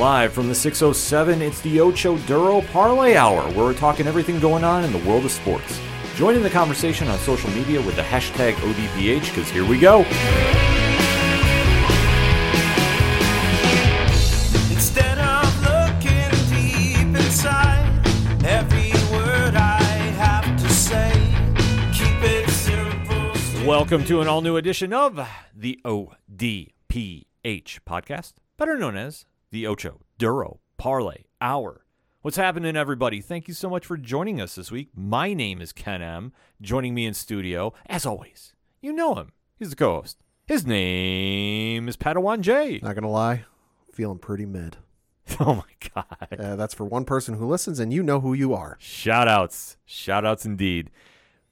Live from the 607, it's the Ocho Duro Parlay Hour, where we're talking everything going on in the world of sports. Join in the conversation on social media with the hashtag ODPH, because here we go. Instead of looking deep inside every word I have to say, keep it simple. Welcome to an all new edition of the ODPH podcast, better known as the Ocho Duro Parlay Hour. What's happening, everybody? Thank you so much for joining us this week. My name is Ken M. Joining me in studio, as always, you know him. He's the co host. His name is Padawan J. Not gonna lie, feeling pretty mid. Oh my God. Uh, that's for one person who listens, and you know who you are. Shout outs. Shout outs indeed.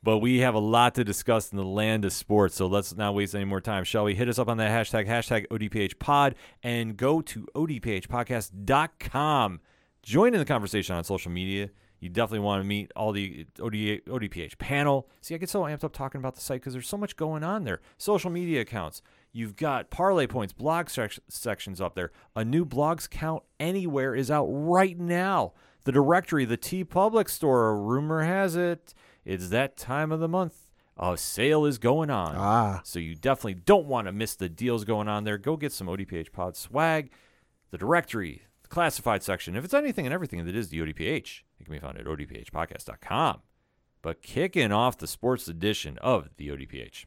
But we have a lot to discuss in the land of sports, so let's not waste any more time, shall we? Hit us up on that hashtag, hashtag ODPHpod, and go to ODPHpodcast.com. Join in the conversation on social media. You definitely want to meet all the OD, ODPH panel. See, I get so amped up talking about the site because there's so much going on there. Social media accounts. You've got parlay points, blog sec- sections up there. A new blogs count anywhere is out right now. The directory, the TeePublic store, rumor has it, it's that time of the month. A sale is going on. Ah, So you definitely don't want to miss the deals going on there. Go get some ODPH pod swag, the directory, the classified section. If it's anything and everything that is the ODPH, it can be found at odphpodcast.com. But kicking off the sports edition of the ODPH,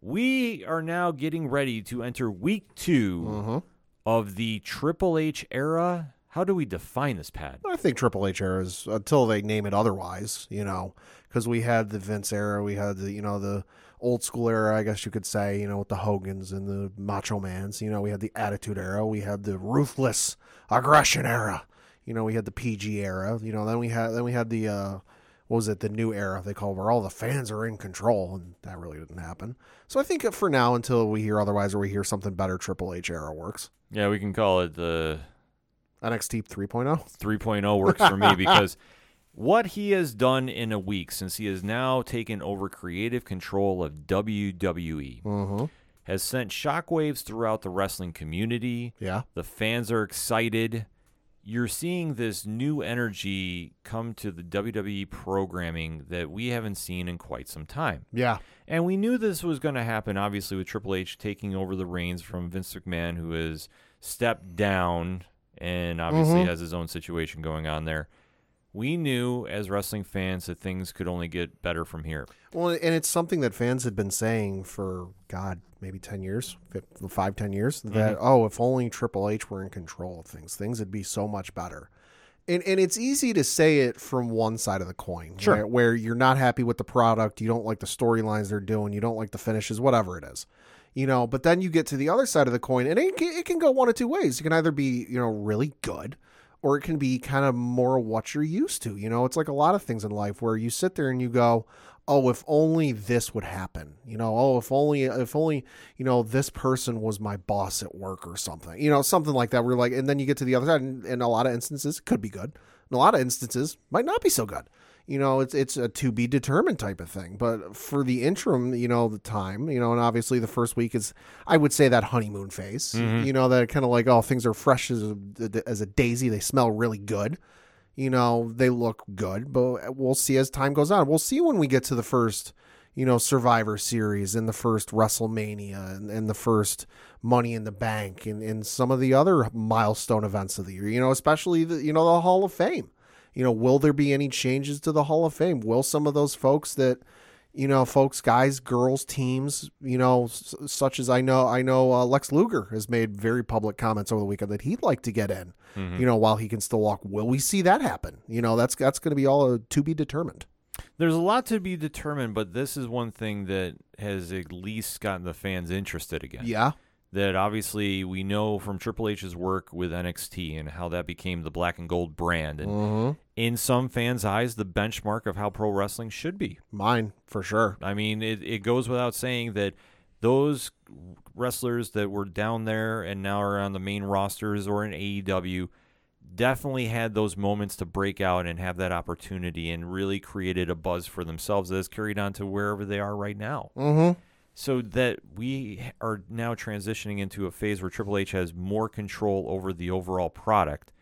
we are now getting ready to enter week 2 mhm. of the Triple H era. How do we define this, Pat? I think Triple H era is until they name it otherwise. You know, because we had the Vince era, we had the you know the old school era, I guess you could say. You know, with the Hogans and the Macho Mans. You know, we had the Attitude era, we had the ruthless aggression era. You know, we had the PG era. You know, then we had then we had the uh, what was it? The new era they call where all the fans are in control, and that really didn't happen. So I think for now, until we hear otherwise or we hear something better, Triple H era works. Yeah, we can call it the NXT 3.0. 3.0 works for me because what he has done in a week since he has now taken over creative control of WWE Mm-hmm. has sent shockwaves throughout the wrestling community. Yeah. The fans are excited. You're seeing this new energy come to the WWE programming that we haven't seen in quite some time. Yeah. And we knew this was going to happen, obviously, with Triple H taking over the reins from Vince McMahon, who has stepped down and obviously Mhm. has his own situation going on there. We knew as wrestling fans that things could only get better from here. Well, and it's something that fans had been saying for God, maybe ten years, five, ten years. That mm-hmm. oh, if only Triple H were in control of things, things would be so much better. And and it's easy to say it from one side of the coin, Sure. where, where you're not happy with the product, you don't like the storylines they're doing, you don't like the finishes, whatever it is, you know. But then you get to the other side of the coin, and it can, it can go one of two ways. you can either be you know really good, or it can be kind of more what you're used to. You know, it's like a lot of things in life where you sit there and you go, "Oh, if only this would happen." You know, "Oh, if only if only, you know, this person was my boss at work or something." You know, something like that. We're like and then you get to the other side and in a lot of instances could be good. In a lot of instances might not be so good. You know, it's it's a to be determined type of thing. But for the interim, you know, the time, you know, and obviously the first week is I would say that honeymoon phase. Mm-hmm. You know, that kind of like, oh, things are fresh as a, as a daisy. They smell really good you know they look good but we'll see as time goes on we'll see when we get to the first you know survivor series and the first wrestlemania and, and the first money in the bank and, and some of the other milestone events of the year you know especially the you know the hall of fame you know will there be any changes to the hall of fame? Will some of those folks that you know folks guys girls teams you know s- such as i know i know uh, lex luger has made very public comments over the weekend that he'd like to get in you know while he can still walk. Will we see that happen? You know that's that's going to be all uh, to be determined. There's a lot to be determined, but this is one thing that has at least gotten the fans interested again. yeah that obviously we know from Triple H's work with NXT and how that became the black and gold brand, and mm-hmm. in some fans' eyes, the benchmark of how pro wrestling should be. mine for sure I mean, it, it goes without saying that those wrestlers that were down there and now are on the main rosters or in AEW definitely had those moments to break out and have that opportunity and really created a buzz for themselves that has carried on to wherever they are right now. mm-hmm so that we are now transitioning into a phase where Triple H has more control over the overall product.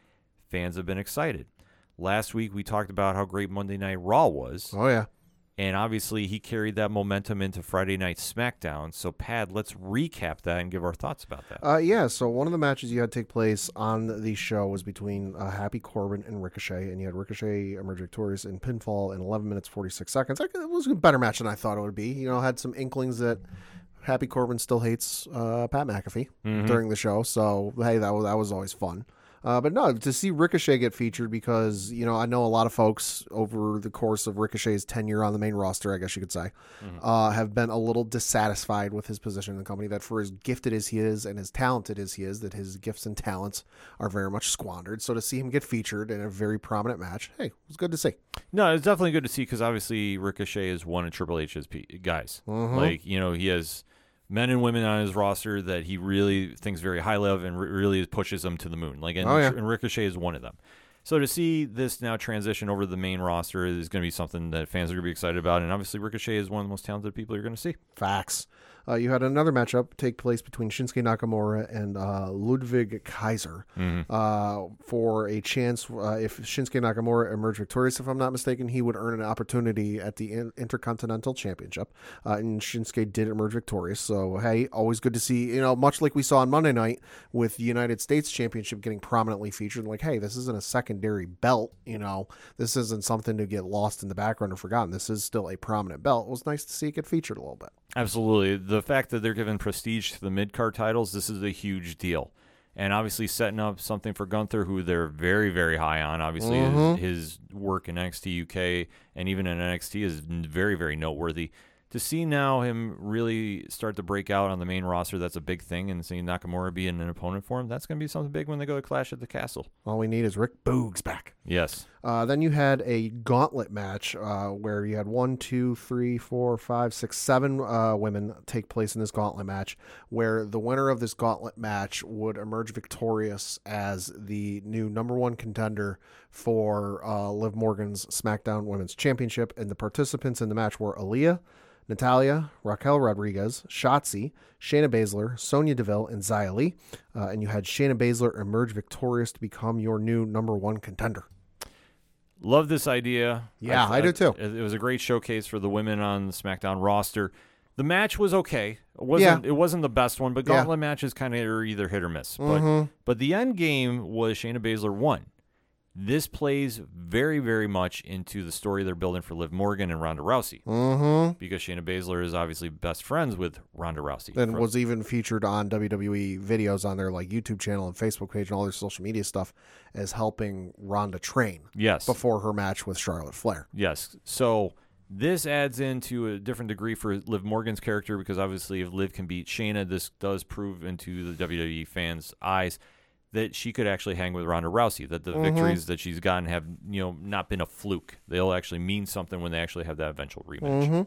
Fans have been excited. Last week we talked about how great Monday Night Raw was, Oh yeah. And obviously he carried that momentum into Friday Night SmackDown. So, Pad, let's recap that and give our thoughts about that. Uh, yeah, so one of the matches you had take place on the show was between uh, Happy Corbin and Ricochet, and you had Ricochet emerge victorious in pinfall in 11 minutes 46 seconds. It was a better match than I thought it would be. You know, I had some inklings that Happy Corbin still hates uh, Pat McAfee during the show, so hey, that was that was always fun. Uh, but no, to see Ricochet get featured because you know I know a lot of folks over the course of Ricochet's tenure on the main roster, I guess you could say, uh, have been a little dissatisfied with his position in the company. That for as gifted as he is and as talented as he is, that his gifts and talents are very much squandered. So to see him get featured in a very prominent match, hey, it was good to see. No, it's definitely good to see because obviously Ricochet is one of Triple H's p- guys. Like you know, he has men and women on his roster that he really thinks very highly of and re- really pushes them to the moon. Like, and, Oh, yeah. and Ricochet is one of them. So to see this now transition over to the main roster is going to be something that fans are going to be excited about, and obviously Ricochet is one of the most talented people you're going to see. Facts. Uh, you had another matchup take place between Shinsuke Nakamura and uh, Ludwig Kaiser uh, for a chance. Uh, if Shinsuke Nakamura emerged victorious, if I'm not mistaken, he would earn an opportunity at the In- Intercontinental Championship. Uh, and Shinsuke did emerge victorious. So, hey, always good to see, you know, much like we saw on Monday night with the United States Championship getting prominently featured. Like, hey, this isn't a secondary belt, you know, this isn't something to get lost in the background or forgotten. This is still a prominent belt. It was nice to see it get featured a little bit. Absolutely. The fact that they're giving prestige to the mid card titles, this is a huge deal. And obviously setting up something for Gunther, who they're very, very high on. Obviously, his, mm-hmm. his work in NXT UK and even in NXT is very, very noteworthy. To see now him really start to break out on the main roster, that's a big thing. And seeing Nakamura be an opponent for him, that's going to be something big when they go to Clash at the Castle. All we need is Rick Boogs back. Yes. Uh, then you had a gauntlet match uh, where you had one, two, three, four, five, six, seven uh, women take place in this gauntlet match, where the winner of this gauntlet match would emerge victorious as the new number one contender for uh, Liv Morgan's SmackDown Women's Championship. And the participants in the match were Aliyah, Natalya, Raquel Rodriguez, Shotzi, Shayna Baszler, Sonya Deville, and Xia Li. Uh, and you had Shayna Baszler emerge victorious to become your new number one contender. Love this idea. Yeah, I do too. It was a great showcase for the women on the SmackDown roster. The match was okay. It wasn't. Yeah. It wasn't the best one, but Yeah. gauntlet matches kind of are either hit or miss. But Mhm. but the end game was Shayna Baszler won. This plays very very much into the story they're building for Liv Morgan and Ronda Rousey Mm-hmm. because Shayna Baszler is obviously best friends with Ronda Rousey. And From- was even featured on WWE videos on their like YouTube channel and Facebook page and all their social media stuff as helping Ronda train yes before her match with Charlotte Flair. Yes. So this adds into a different degree for Liv Morgan's character because obviously if Liv can beat Shayna, this does prove into the WWE fans' eyes that she could actually hang with Ronda Rousey. That the victories that she's gotten have you know not been a fluke. They'll actually mean something when they actually have that eventual rematch.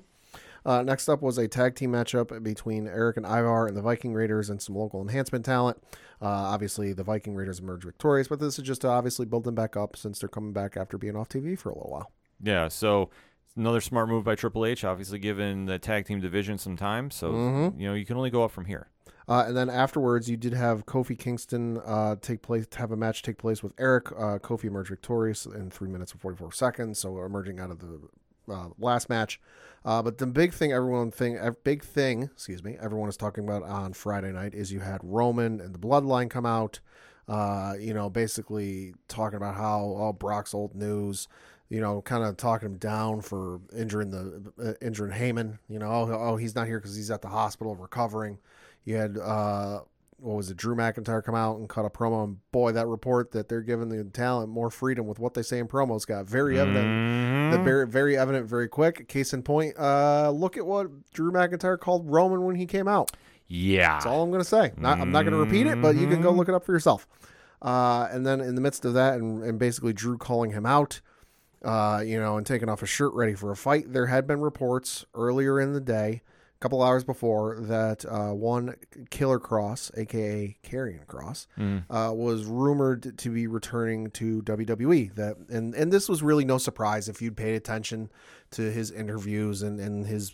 Uh, next up was a tag team matchup between Erik and Ivar and the Viking Raiders and some local enhancement talent. Uh, obviously, the Viking Raiders emerged victorious, but this is just to obviously build them back up since they're coming back after being off TV for a little while. Yeah. So. Another smart move by Triple H, obviously giving the tag team division some time. So, you know, you can only go up from here. Uh, and then afterwards, you did have Kofi Kingston uh, take place, have a match take place with Erik. Uh, Kofi emerged victorious in three minutes and forty four seconds, so emerging out of the uh, last match. Uh, but the big thing, everyone thing, big thing, excuse me, everyone is talking about on Friday night is you had Roman and the Bloodline come out. Uh, you know, basically talking about how oh Brock's old news. You know, kind of talking him down for injuring the uh, injuring Heyman. You know, oh, oh he's not here because he's at the hospital recovering. You had uh, what was it? Drew McIntyre come out and cut a promo, and boy, that report that they're giving the talent more freedom with what they say in promos got very evident. Mhm. The very, very evident, very quick. Case in point, uh, look at what Drew McIntyre called Roman when he came out. yeah. That's all I'm going to say. Not, I'm not going to repeat it, but you can go Mm-hmm. look it up for yourself. Uh, and then in the midst of that, and, and basically Drew calling him out, uh, you know, and taking off his shirt ready for a fight, there had been reports earlier in the day, a couple hours before, that uh, one Killer Kross, aka Karrion Kross, uh, was rumored to be returning to WWE. That and and this was really no surprise if you'd paid attention to his interviews and and his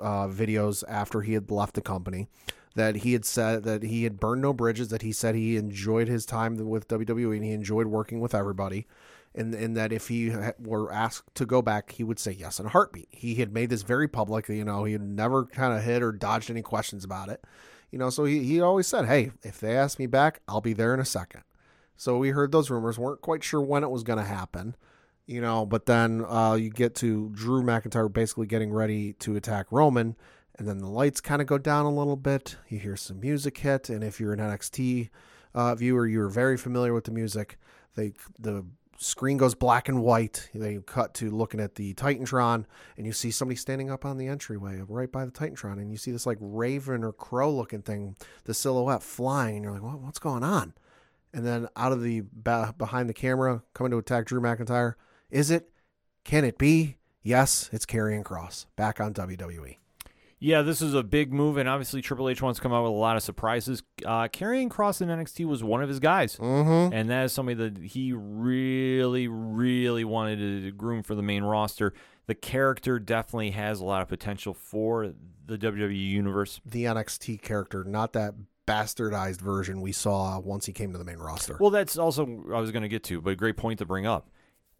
uh, videos after he had left the company that he had said that he had burned no bridges. That he said he enjoyed his time with WWE and he enjoyed working with everybody. And, and that if he were asked to go back, he would say yes in a heartbeat. He had made this very public. You know, he had never kind of hid or dodged any questions about it. You know, so he, he always said, hey, if they ask me back, I'll be there in a second. So we heard those rumors, weren't quite sure when it was going to happen, you know, but then uh, you get to Drew McIntyre basically getting ready to attack Roman, and then the lights kind of go down a little bit. You hear some music hit, and if you're an NXT uh, viewer, you're very familiar with the music. They the screen goes black and white. They cut to looking at the Titantron, and you see somebody standing up on the entryway right by the Titantron, and you see this like raven or crow looking thing, the silhouette flying, and you're like, what, what's going on? And then out of the ba- behind the camera, coming to attack Drew McIntyre, is it? Can it be? Yes, it's Karrion Kross back on. WWE. Yeah, this is a big move, and obviously Triple H wants to come out with a lot of surprises. Uh, Karrion Kross in NXT was one of his guys, Mm-hmm. and that is somebody that he really, really wanted to groom for the main roster. The character definitely has a lot of potential for the WWE universe. The NXT character, not that bastardized version we saw once he came to the main roster. Well, that's also I was going to get to, but a great point to bring up.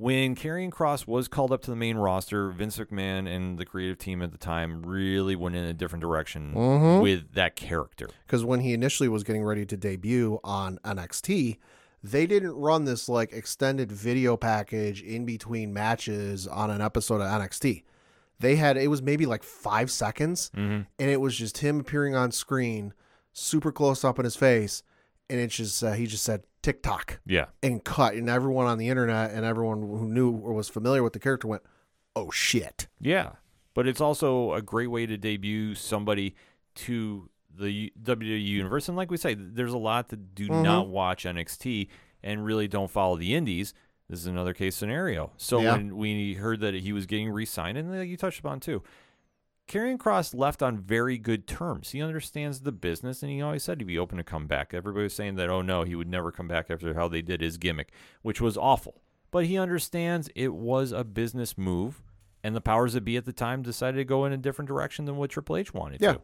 When Karrion Kross was called up to the main roster, Vince McMahon and the creative team at the time really went in a different direction Mhm. with that character. because when he initially was getting ready to debut on NXT, they didn't run this like extended video package in between matches on an episode of NXT. They had it was maybe like five seconds, Mm-hmm. and it was just him appearing on screen, super close up in his face, and it's just uh, he just said Tick tock Yeah. and cut, and everyone on the internet and everyone who knew or was familiar with the character went, "Oh shit!" Yeah, but it's also a great way to debut somebody to the WWE universe. And like we say, there's a lot that do Mhm. not watch NXT and really don't follow the indies. This is another case scenario. So Yeah. when we heard that he was getting re-signed, and like you touched upon too, Karrion Kross left on very good terms. He understands the business, and he always said he'd be open to come back. Everybody was saying that, oh no, he would never come back after how they did his gimmick, which was awful. But he understands it was a business move, and the powers that be at the time decided to go in a different direction than what Triple H wanted Yeah. to.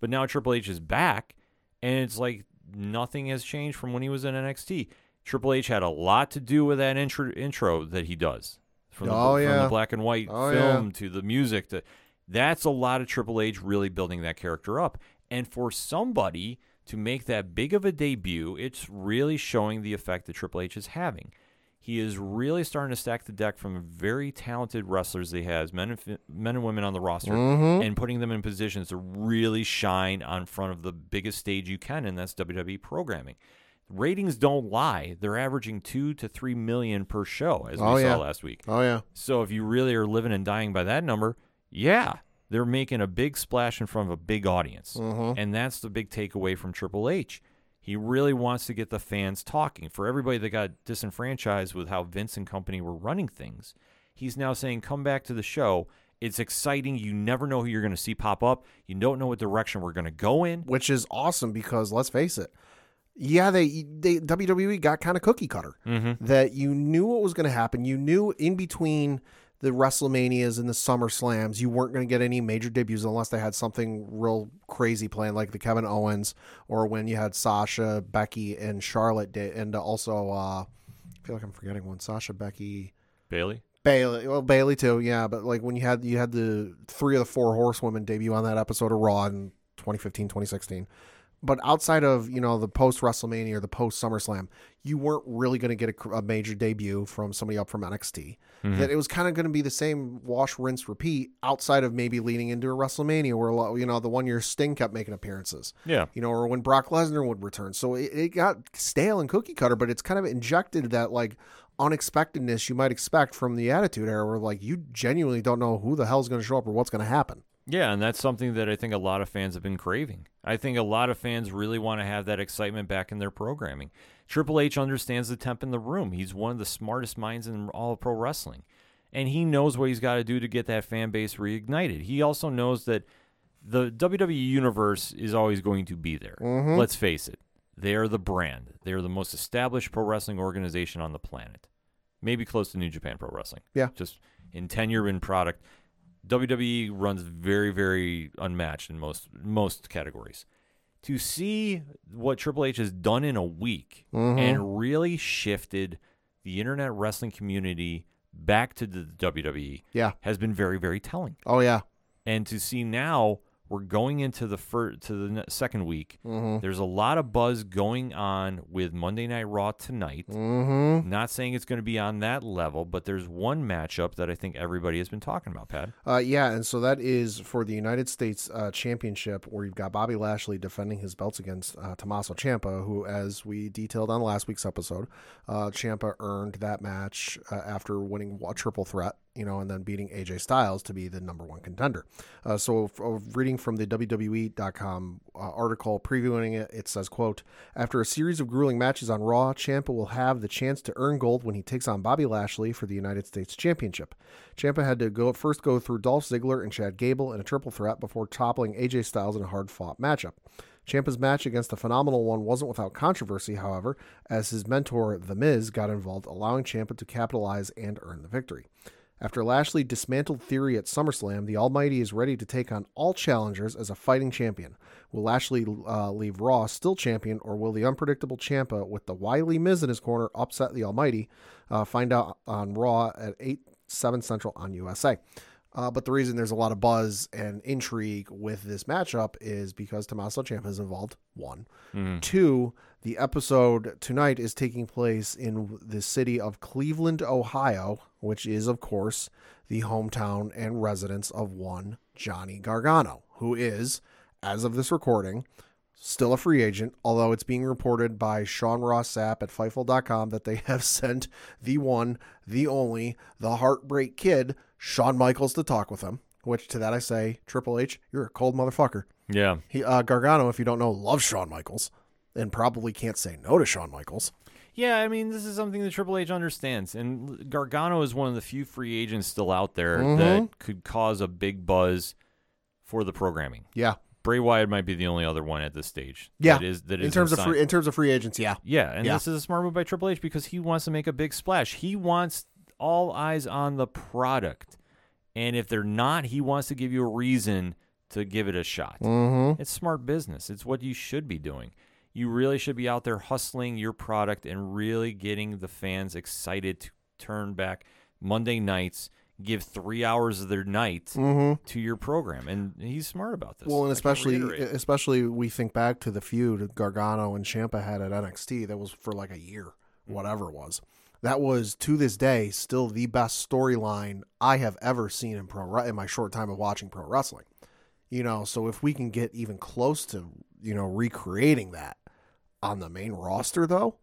But now Triple H is back, and it's like nothing has changed from when he was in NXT. Triple H had a lot to do with that intro, intro that he does. From the, Oh, from the black and white Oh, film to the music to that's a lot of Triple H really building that character up. And for somebody to make that big of a debut, it's really showing the effect that Triple H is having. He is really starting to stack the deck from very talented wrestlers he has, men and, men and women on the roster, Mhm. and putting them in positions to really shine on front of the biggest stage you can, and that's WWE programming. Ratings don't lie; they're averaging two to three million per show, as we Oh, saw yeah. last week. Oh yeah, So if you really are living and dying by that number, yeah, they're making a big splash in front of a big audience. Mhm. And that's the big takeaway from Triple H. He really wants to get the fans talking. For everybody that got disenfranchised with how Vince and company were running things, he's now saying, come back to the show. It's exciting. You never know who you're going to see pop up. You don't know what direction we're going to go in. which is awesome because let's face it, yeah, they they WWE got kind of cookie cutter. Mm-hmm. That you knew what was going to happen. You knew in between the WrestleManias and the Summer Slams, you weren't going to get any major debuts unless they had something real crazy planned, like the Kevin Owens, or when you had Sasha, Becky, and Charlotte, and also uh, I feel like I'm forgetting one. Sasha, Becky, Bayley? Bayley, well Bayley too, yeah. But like when you had you had the three of the four horsewomen debut on that episode of Raw in 2015, 2016. But outside of you know the post WrestleMania or the post SummerSlam, you weren't really going to get a, a major debut from somebody up from NXT. Mm-hmm. That it was kind of going to be the same wash, rinse, repeat. Outside of maybe leading into a WrestleMania, where you know the one year Sting kept making appearances Yeah. you know, or when Brock Lesnar would return. So it, it got stale and cookie cutter, but it's kind of injected that like unexpectedness you might expect from the Attitude Era, where like you genuinely don't know who the hell's going to show up or what's going to happen. Yeah, and that's something that I think a lot of fans have been craving. I think a lot of fans really want to have that excitement back in their programming. Triple H understands the temp in the room. He's one of the smartest minds in all of pro wrestling. And he knows what he's got to do to get that fan base reignited. He also knows that the WWE universe is always going to be there. Mm-hmm. Let's face it. They are the brand. They are the most established pro wrestling organization on the planet. Maybe close to New Japan Pro Wrestling. Yeah. Just in tenure and product WWE runs very, very unmatched in most most categories. To see what Triple H has done in a week Mm-hmm. and really shifted the internet wrestling community back to the WWE Yeah. has been very, very telling. Oh yeah. And to see now we're going into the first to the second week. Mm-hmm. There's a lot of buzz going on with Monday Night Raw tonight. Mm-hmm. Not saying it's going to be on that level, but there's one matchup that I think everybody has been talking about, Pat. Uh, yeah, and so that is for the United States uh, Championship, where you've got Bobby Lashley defending his belts against uh, Tommaso Ciampa, who, as we detailed on last week's episode, uh, Ciampa earned that match uh, after winning a triple threat, you know, and then beating AJ Styles to be the number one contender. Uh, so, f- uh, reading from the WWE.com uh, article previewing it, it says, "quote After a series of grueling matches on Raw, Ciampa will have the chance to earn gold when he takes on Bobby Lashley for the United States Championship. Ciampa had to go first go through Dolph Ziggler and Chad Gable in a triple threat before toppling AJ Styles in a hard-fought matchup." Ciampa's match against the phenomenal one wasn't without controversy, however, as his mentor, The Miz, got involved, allowing Ciampa to capitalize and earn the victory. After Lashley dismantled Theory at SummerSlam, the Almighty is ready to take on all challengers as a fighting champion. Will Lashley uh, leave Raw still champion, or will the unpredictable Ciampa, with the wily Miz in his corner, upset the Almighty? Uh, find out on Raw at 8, 7 Central on USA. Uh, but the reason there's a lot of buzz and intrigue with this matchup is because Tommaso Ciampa is involved. One, two. The episode tonight is taking place in the city of Cleveland, Ohio, which is, of course, the hometown and residence of one Johnny Gargano, who is, as of this recording, still a free agent, although it's being reported by Sean Ross Sapp at Fightful.com that they have sent the one, the only, the Heartbreak Kid, Shawn Michaels, to talk with him. Which to that I say, Triple H, you're a cold motherfucker. Yeah. He uh, Gargano, if you don't know, loves Shawn Michaels and probably can't say no to Shawn Michaels. Yeah, I mean, this is something that Triple H understands. And Gargano is one of the few free agents still out there that could cause a big buzz for the programming. Yeah, Bray Wyatt might be the only other one at this stage. yeah. That is, that in is terms of free in terms of free agents, yeah, Yeah, and Yeah. this is a smart move by Triple H because he wants to make a big splash. He wants all eyes on the product. And if they're not, he wants to give you a reason to give it a shot. mm-hmm. It's smart business. It's what you should be doing. You really should be out there hustling your product and really getting the fans excited to turn back Monday nights, give three hours of their night Mm-hmm. to your program. And he's smart about this. Well, and I especially especially we think back to the feud Gargano and Ciampa had at NXT. That was for like a year, whatever it was. That was to this day still the best storyline I have ever seen in pro in my short time of watching pro wrestling. You know, so if we can get even close to you know recreating that on the main roster, though,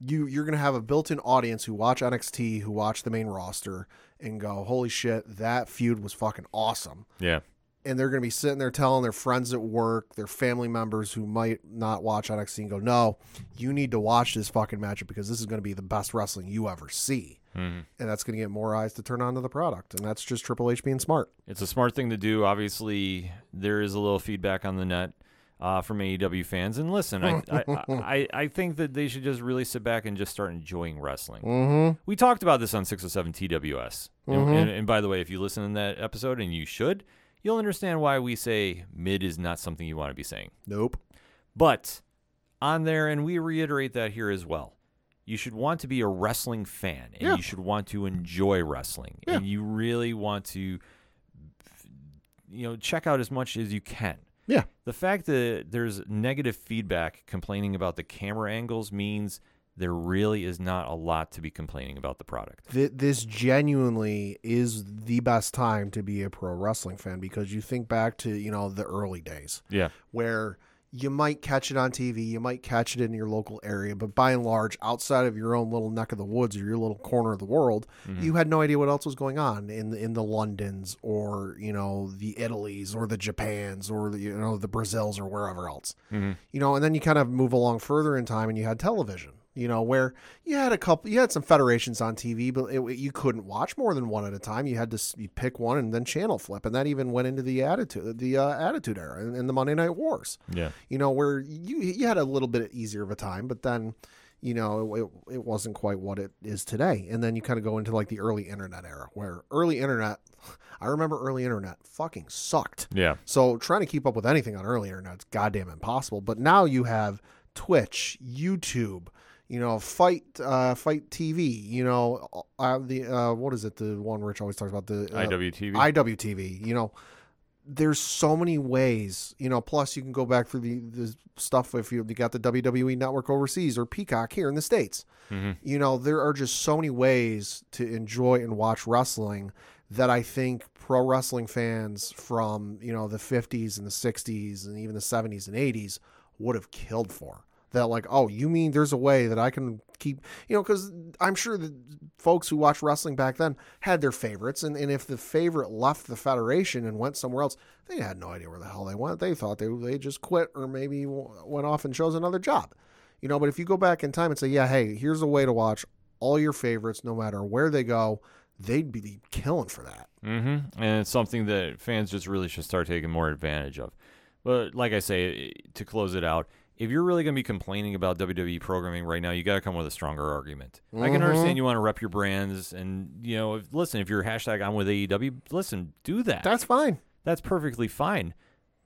you you're gonna have a built-in audience who watch NXT, who watch the main roster, and go, "Holy shit, that feud was fucking awesome." yeah. And they're going to be sitting there telling their friends at work, their family members who might not watch NXT and go, "No, you need to watch this fucking matchup because this is going to be the best wrestling you ever see." Mhm. And that's going to get more eyes to turn on to the product, and that's just Triple H being smart. It's a smart thing to do. Obviously, there is a little feedback on the net uh, from AEW fans. And listen, I, I, I, I think that they should just really sit back and just start enjoying wrestling. Mm-hmm. We talked about this on 607 TWS. And- And, and by the way, if you listen to that episode, and you should, you'll understand why we say mid is not something you want to be saying. Nope. But on there, and we reiterate that here as well. You should want to be a wrestling fan, and Yeah. you should want to enjoy wrestling, and you really want to, you know, check out as much as you can. Yeah. The fact that there's negative feedback complaining about the camera angles means there really is not a lot to be complaining about the product. Th- this genuinely is the best time to be a pro wrestling fan because you think back to you know the early days. Yeah. where you might catch it on TV, you might catch it in your local area, but by and large, outside of your own little neck of the woods or your little corner of the world, mm-hmm. you had no idea what else was going on in the, in the Londons or you know the Italies or the Japans or the, you know the Brazils or wherever else. Mm-hmm. You know, and then you kind of move along further in time, and you had television. You know, where you had a couple, you had some federations on TV, but it, you couldn't watch more than one at a time. You had to you pick one and then channel flip, and that even went into the attitude, the uh, attitude era and, and the Monday Night Wars Yeah. you know, where you you had a little bit easier of a time, but then, you know, it, it wasn't quite what it is today. And then you kind of go into like the early internet era where early internet, I remember early internet fucking sucked. Yeah. So trying to keep up with anything on early internet is goddamn impossible. But now you have Twitch, YouTube, you know, fight, uh, FITE TV. You know, uh, the uh, what is it? The one Rich always talks about the uh, IWTV. IWTV. You know, there's so many ways. You know, plus you can go back through the, the stuff if you, you got the WWE network overseas or Peacock here in the states. Mhm. You know, there are just so many ways to enjoy and watch wrestling that I think pro wrestling fans from you know the 50s and the 60s and even the 70s and 80s would have killed for. That like, oh, you mean there's a way that I can keep, you know, because I'm sure that folks who watched wrestling back then had their favorites, and, and if the favorite left the federation and went somewhere else, they had no idea where the hell they went. They thought they they just quit or maybe went off and chose another job, you know. But if you go back in time and say, yeah, hey, here's a way to watch all your favorites, no matter where they go, they'd be killing for that. Mm-hmm. And it's something that fans just really should start taking more advantage of. But like I say, to close it out, if you're really going to be complaining about WWE programming right now, you got to come with a stronger argument. I can Mhm. understand you want to rep your brands, and you know, if, listen, if you're hashtag I'm with AEW, listen, do that. That's fine. That's perfectly fine.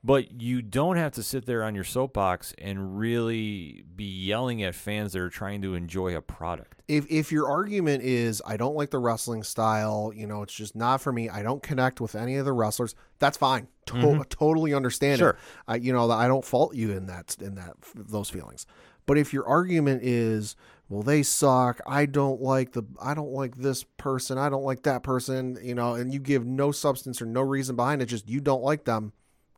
But you don't have to sit there on your soapbox and really be yelling at fans that are trying to enjoy a product. if if your argument is I don't like the wrestling style, you know, it's just not for me. I don't connect with any of the wrestlers. That's fine. To- mm-hmm. Totally understand Sure. it. I, you know, I don't fault you in that in that those feelings. But if your argument is, well, they suck. I don't like the. I don't like this person. I don't like that person. You know, and you give no substance or no reason behind it. Just you don't like them.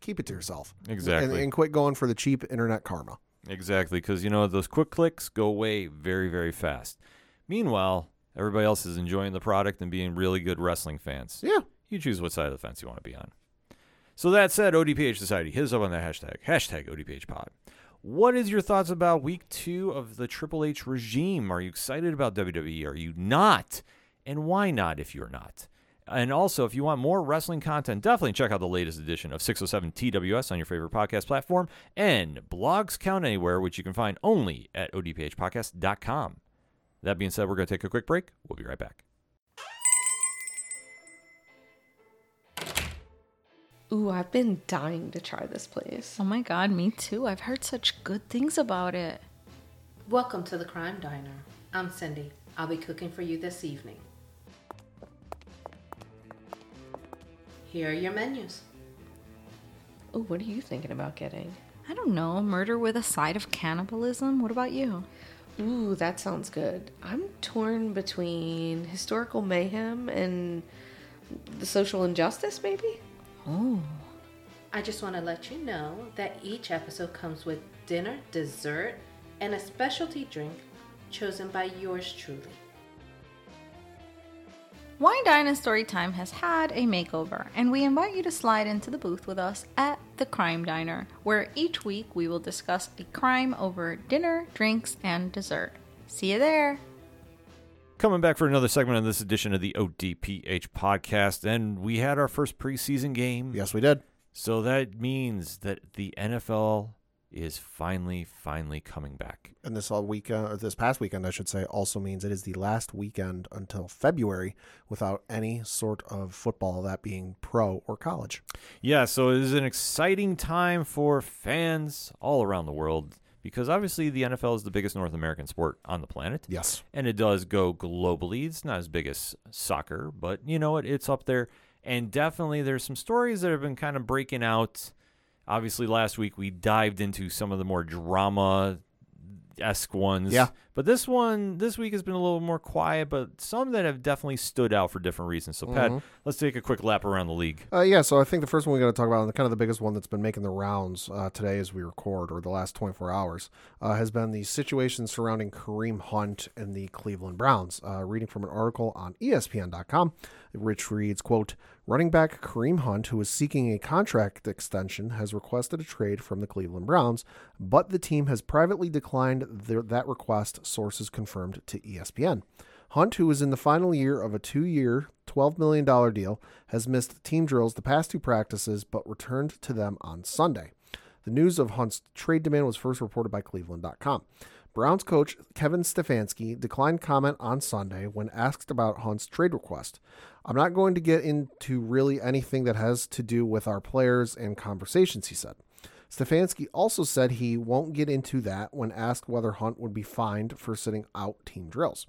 Keep it to yourself. Exactly. And, and quit going for the cheap internet karma. Exactly, because you know those quick clicks go away very, very fast. Meanwhile, everybody else is enjoying the product and being really good wrestling fans. Yeah. You choose what side of the fence you want to be on. So that said, ODPH Society, hit us up on that hashtag, hashtag ODPHpod. What is your thoughts about week two of the Triple H regime? Are you excited about WWE? Are you not? And why not if you're not? And also, if you want more wrestling content, definitely check out the latest edition of 607 TWS on your favorite podcast platform and Blogs Count Anywhere, which you can find only at odphpodcast.com. That being said, we're going to take a quick break. We'll be right back. Ooh, I've been dying to try this place. Oh my god, me too. I've heard such good things about it. Welcome to the Crime Diner. I'm Cindy. I'll be cooking for you this evening. Here are your menus. Oh, what are you thinking about getting? I don't know, murder with a side of cannibalism? What about you? Ooh, that sounds good. I'm torn between historical mayhem and the social injustice, maybe? Oh, I just want to let you know that each episode comes with dinner, dessert, and a specialty drink chosen by yours truly. Wine Dine and Storytime has had a makeover, and we invite you to slide into the booth with us at the Crime Diner, where each week we will discuss a crime over dinner, drinks, and dessert. See you there! Coming back for another segment on this edition of the ODPH podcast, and we had our first preseason game. Yes, we did. So that means that the NFL is finally, finally coming back. and this all weekend, or this past weekend, I should say, also means it is the last weekend until February without any sort of football, that being pro or college. Yeah, so it is an exciting time for fans all around the world because obviously the NFL is the biggest North American sport on the planet. Yes. And it does go globally. It's not as big as soccer, but you know what? It's up there. And definitely there's some stories that have been kind of breaking out. Obviously, last week we dived into some of the more drama esque ones. Yeah. But this one, this week has been a little more quiet, but some that have definitely stood out for different reasons. So, Pat, let's take a quick lap around the league. Uh, yeah, so I think the first one we got to talk about, and kind of the biggest one that's been making the rounds uh, today as we record, or the last 24 hours, uh, has been the situation surrounding Kareem Hunt and the Cleveland Browns. Uh, reading from an article on ESPN.com, which reads, quote, Running back Kareem Hunt, who is seeking a contract extension, has requested a trade from the Cleveland Browns, but the team has privately declined their, that request, sources confirmed to ESPN. Hunt, who is in the final year of a two year, $12 million deal, has missed team drills the past two practices but returned to them on Sunday. The news of Hunt's trade demand was first reported by Cleveland.com. Browns coach Kevin Stefanski declined comment on Sunday when asked about Hunt's trade request. I'm not going to get into really anything that has to do with our players and conversations, he said. Stefanski also said he won't get into that when asked whether Hunt would be fined for sitting out team drills.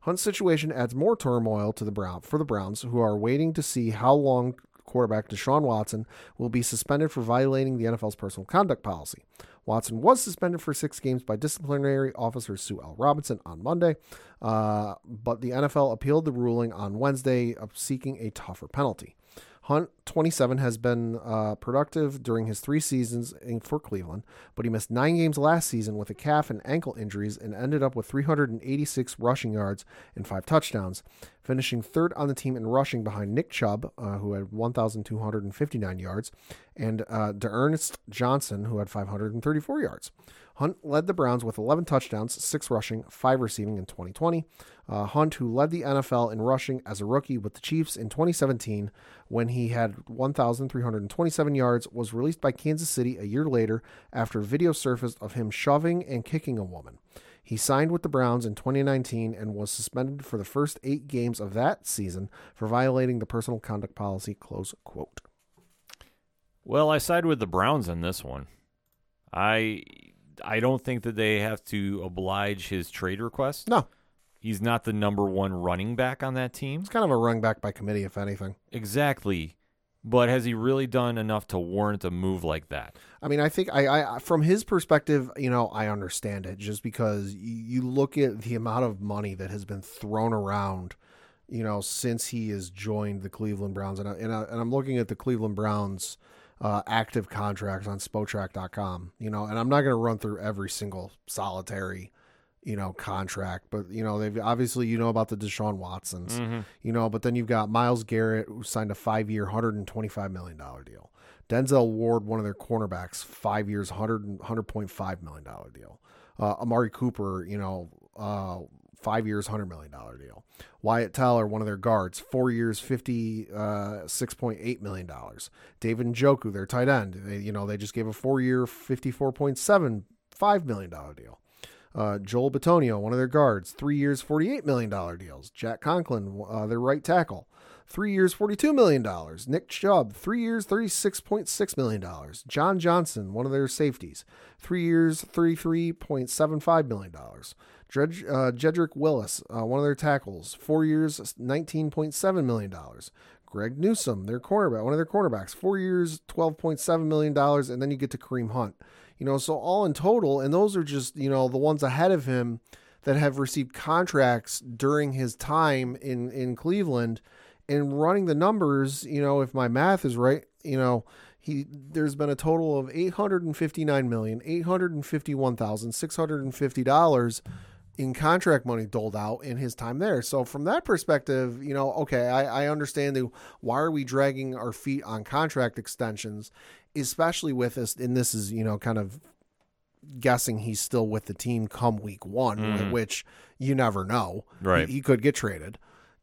Hunt's situation adds more turmoil to the Brown for the Browns, who are waiting to see how long quarterback Deshaun Watson will be suspended for violating the NFL's personal conduct policy. Watson was suspended for six games by disciplinary officer Sue L. Robinson on Monday, uh, but the NFL appealed the ruling on Wednesday, seeking a tougher penalty. Hunt, 27, has been uh, productive during his three seasons in, for Cleveland, but he missed nine games last season with a calf and ankle injuries and ended up with 386 rushing yards and five touchdowns, finishing third on the team in rushing behind Nick Chubb, uh, who had 1,259 yards, and uh, D'Ernest Johnson, who had 534 yards. Hunt led the Browns with 11 touchdowns, six rushing, five receiving in 2020. Uh, Hunt, who led the NFL in rushing as a rookie with the Chiefs in 2017 when he had 1,327 yards, was released by Kansas City a year later after video surfaced of him shoving and kicking a woman. He signed with the Browns in 2019 and was suspended for the first eight games of that season for violating the personal conduct policy. Close quote. Well, I side with the Browns on this one. I I don't think that they have to oblige his trade request. No, He's not the number one running back on that team. it's kind of a run back by committee, if anything. Exactly. But has he really done enough to warrant a move like that? I mean, I think I, I, from his perspective, you know, I understand it just because you, look at the amount of money that has been thrown around, you know, since he has joined the Cleveland Browns, and I, and, I, I'm looking at the Cleveland Browns uh, active contracts on Spotrac.com, you know, and I'm not going to run through every single solitary, you know, contract, but you know, they've obviously you know about the Deshaun Watsons, you know, but then you've got Myles Garrett who signed a five year, $125 million deal. Denzel Ward, one of their cornerbacks, five years, 100, $100.5 million deal. Uh, Amari Cooper, you know, uh, five years, $100 million deal. Wyatt Teller, one of their guards, four years, fifty uh, six point eight million dollars. David Njoku, their tight end, they, you know, they just gave a four year, fifty four point seven five million dollar deal. Uh, Joel Bitonio, one of their guards, three years, $48 million deals. Jack Conklin, uh, their right tackle, three years, $42 million. Nick Chubb, three years, $36.6 million. John Johnson, one of their safeties, three years, $33.75 million. Dred, uh, Jedrick Willis, uh, one of their tackles, four years, $19.7 million. Greg Newsome, their cornerback, one of their cornerbacks, four years, $12.7 million. And then you get to Kareem Hunt. You know, so all in total, and those are just, you know, the ones ahead of him that have received contracts during his time in, in Cleveland. And running the numbers, you know, if my math is right, you know, he there's been a total of eight hundred and fifty nine million, eight hundred and fifty one thousand, six hundred and fifty dollars in contract money doled out in his time there. So from that perspective, you know, okay, I, I understand the why are we dragging our feet on contract extensions, especially with this and this is, you know, kind of guessing he's still with the team come week one, mm. which you never know. Right. He, he could get traded.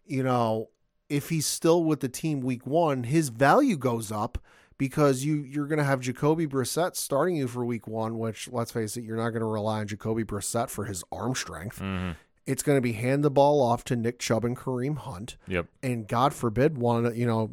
You know, if he's still with the team week one, his value goes up because you you're going to have Jacoby Brissett starting you for week one, which let's face it, you're not going to rely on Jacoby Brissett for his arm strength. Mm-hmm. It's going to be hand the ball off to Nick Chubb and Kareem Hunt, Yep. and God forbid one you know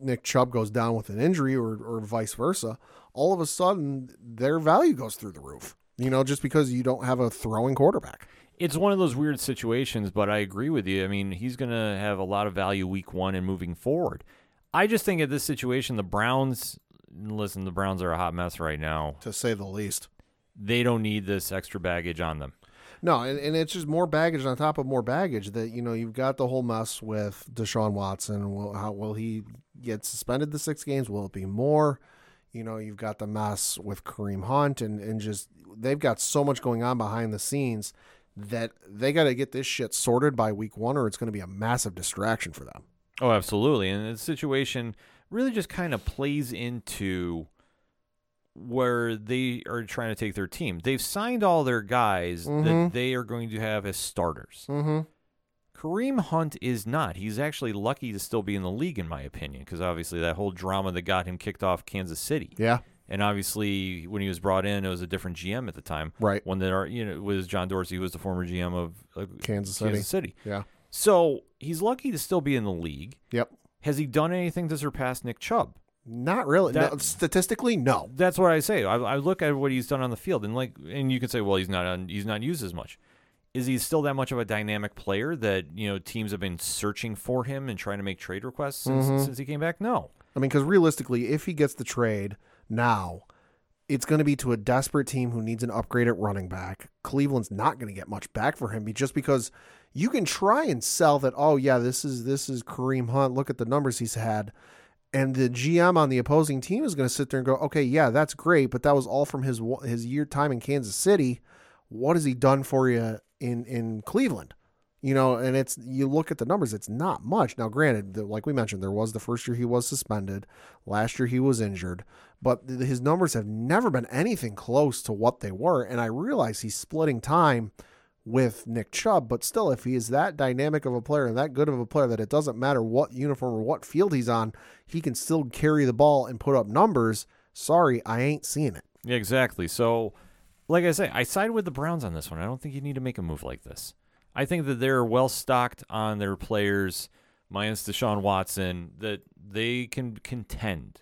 Nick Chubb goes down with an injury or or vice versa. All of a sudden, their value goes through the roof. You know, just because you don't have a throwing quarterback. It's one of those weird situations, but I agree with you. I mean, he's going to have a lot of value week one and moving forward. I just think at this situation, the Browns, listen, the Browns are a hot mess right now. to say the least. They don't need this extra baggage on them. No, and, and it's just more baggage on top of more baggage that you know you've got the whole mess with Deshaun Watson. Will how will he get suspended the six games? Will it be more? You know, you've got the mess with Kareem Hunt and and just they've got so much going on behind the scenes that they got to get this shit sorted by week one, or it's going to be a massive distraction for them. Oh, absolutely. And the situation really just kind of plays into where they are trying to take their team. They've signed all their guys that they are going to have as starters. Mm-hmm. Kareem Hunt is not. He's actually lucky to still be in the league, in my opinion, because obviously that whole drama that got him kicked off Kansas City. Yeah, And obviously, when he was brought in, it was a different GM at the time. Right. One that are you know was John Dorsey, who was the former GM of uh, Kansas City. Kansas City. Yeah. So he's lucky to still be in the league. Yep. Has he done anything to surpass Nick Chubb? Not really. That- no, statistically, no. That's what I say. I, I look at what he's done on the field, and like, and you can say, well, he's not on, he's not used as much. Is he still that much of a dynamic player that you know teams have been searching for him and trying to make trade requests since, Mm-hmm. since he came back? No. I mean, because realistically, if he gets the trade now, it's going to be to a desperate team who needs an upgrade at running back. Cleveland's not going to get much back for him just because you can try and sell that. Oh yeah, this is this is Kareem Hunt. Look at the numbers he's had, and the GM on the opposing team is going to sit there and go, okay, yeah, that's great, but that was all from his his year time in Kansas City. What has he done for you in in Cleveland? You know, and it's you look at the numbers, it's not much. Now, granted, like we mentioned, there was the first year he was suspended, last year he was injured, but his numbers have never been anything close to what they were. And I realize he's splitting time with Nick Chubb, but still, if he is that dynamic of a player and that good of a player that it doesn't matter what uniform or what field he's on, he can still carry the ball and put up numbers. Sorry, I ain't seeing it. Yeah, exactly. So, like I say, I side with the Browns on this one. I don't think you need to make a move like this. I think that they're well stocked on their players, minus Deshaun Watson, that they can contend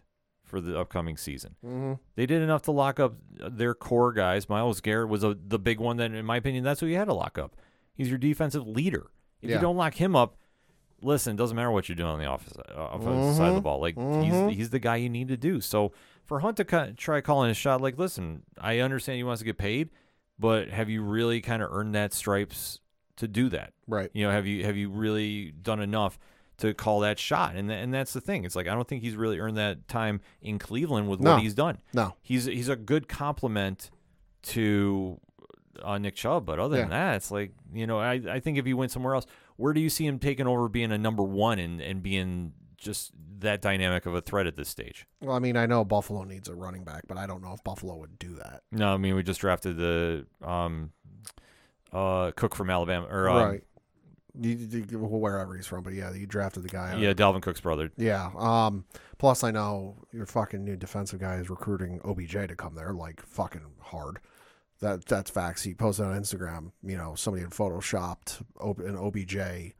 for the upcoming season. Mm-hmm. They did enough to lock up their core guys. Myles Garrett was a, the big one that, in my opinion, that's who you had to lock up. He's your defensive leader. If Yeah. you don't lock him up, listen, it doesn't matter what you're doing on the office, uh, offensive side of the ball. Like he's he's the guy you need to do. So for Hunt to try calling his shot, like, listen, I understand he wants to get paid, but have you really kind of earned that stripes to do that? Right. You know, have you have you really done enough to call that shot? And th- and that's the thing. It's like I don't think he's really earned that time in Cleveland with No. what he's done. No. He's he's a good complement to uh, Nick Chubb, but other than that, it's like you know, I I think if he went somewhere else, where do you see him taking over being a number one and and being just that dynamic of a threat at this stage? Well, I mean, I know Buffalo needs a running back, but I don't know if Buffalo would do that. No, I mean we just drafted the um uh Cook from Alabama or um, right. Wherever he's from, but yeah, you drafted the guy. Yeah, Dalvin Cook's brother. Yeah. Um. Plus, I know your fucking new defensive guy is recruiting OBJ to come there, like fucking hard. That that's facts. He posted on Instagram. You know, somebody had photoshopped an OBJ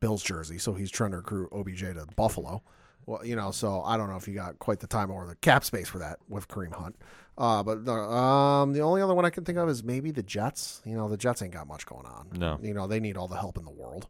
Bills jersey, so he's trying to recruit OBJ to Buffalo. Well, you know, so I don't know if you got quite the time or the cap space for that with Kareem Hunt. Uh, but the, um, the only other one I can think of is maybe the Jets. You know, the Jets ain't got much going on. No. You know, they need all the help in the world.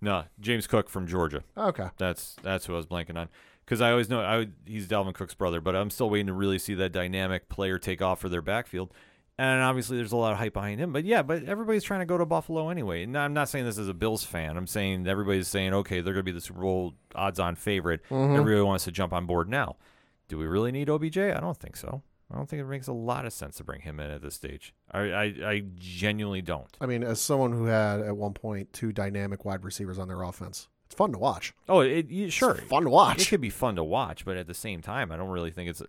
No, James Cook from Georgia. Okay. That's that's who I was blanking on. Because I always know I would, he's Dalvin Cook's brother, but I'm still waiting to really see that dynamic player take off for their backfield. And obviously, there's a lot of hype behind him. But yeah, but everybody's trying to go to Buffalo anyway. And I'm not saying this as a Bills fan. I'm saying everybody's saying, okay, they're going to be the Super Bowl odds-on favorite. Everybody wants to jump on board now. Do we really need OBJ? I don't think so. I don't think it makes a lot of sense to bring him in at this stage. I I, I genuinely don't. I mean, as someone who had at one point two dynamic wide receivers on their offense, it's fun to watch. Oh, it, you, sure. It's fun to watch. It could be fun to watch, but at the same time, I don't really think it's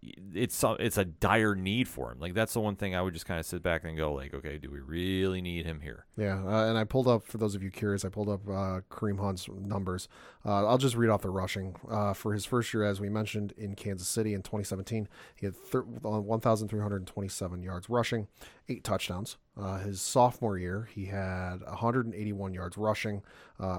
it's so- it's a dire need for him. Like that's the one thing I would just kind of sit back and go, like, okay, do we really need him here? Yeah, uh, and I pulled up for those of you curious. I pulled up uh, Kareem Hunt's numbers. Uh, I'll just read off the rushing uh, for his first year, as we mentioned in Kansas City in 2017. He had thir- uh, 1,327 yards rushing, eight touchdowns. Uh, his sophomore year, he had 181 yards rushing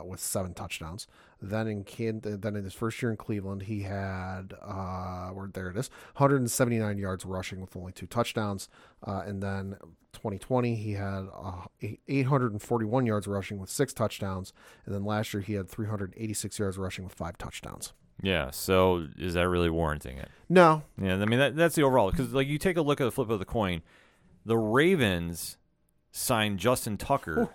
with seven touchdowns. Then in Can- then in his first year in Cleveland, he had uh, where there it is, 179 yards rushing with only two touchdowns. Uh, and then 2020, he had uh, 841 yards rushing with six touchdowns. And then last year, he had 386 yards rushing with five touchdowns. Yeah. So is that really warranting it? No, Yeah. I mean, that, that's the overall because like you take a look at the flip of the coin, the Ravens signed Justin Tucker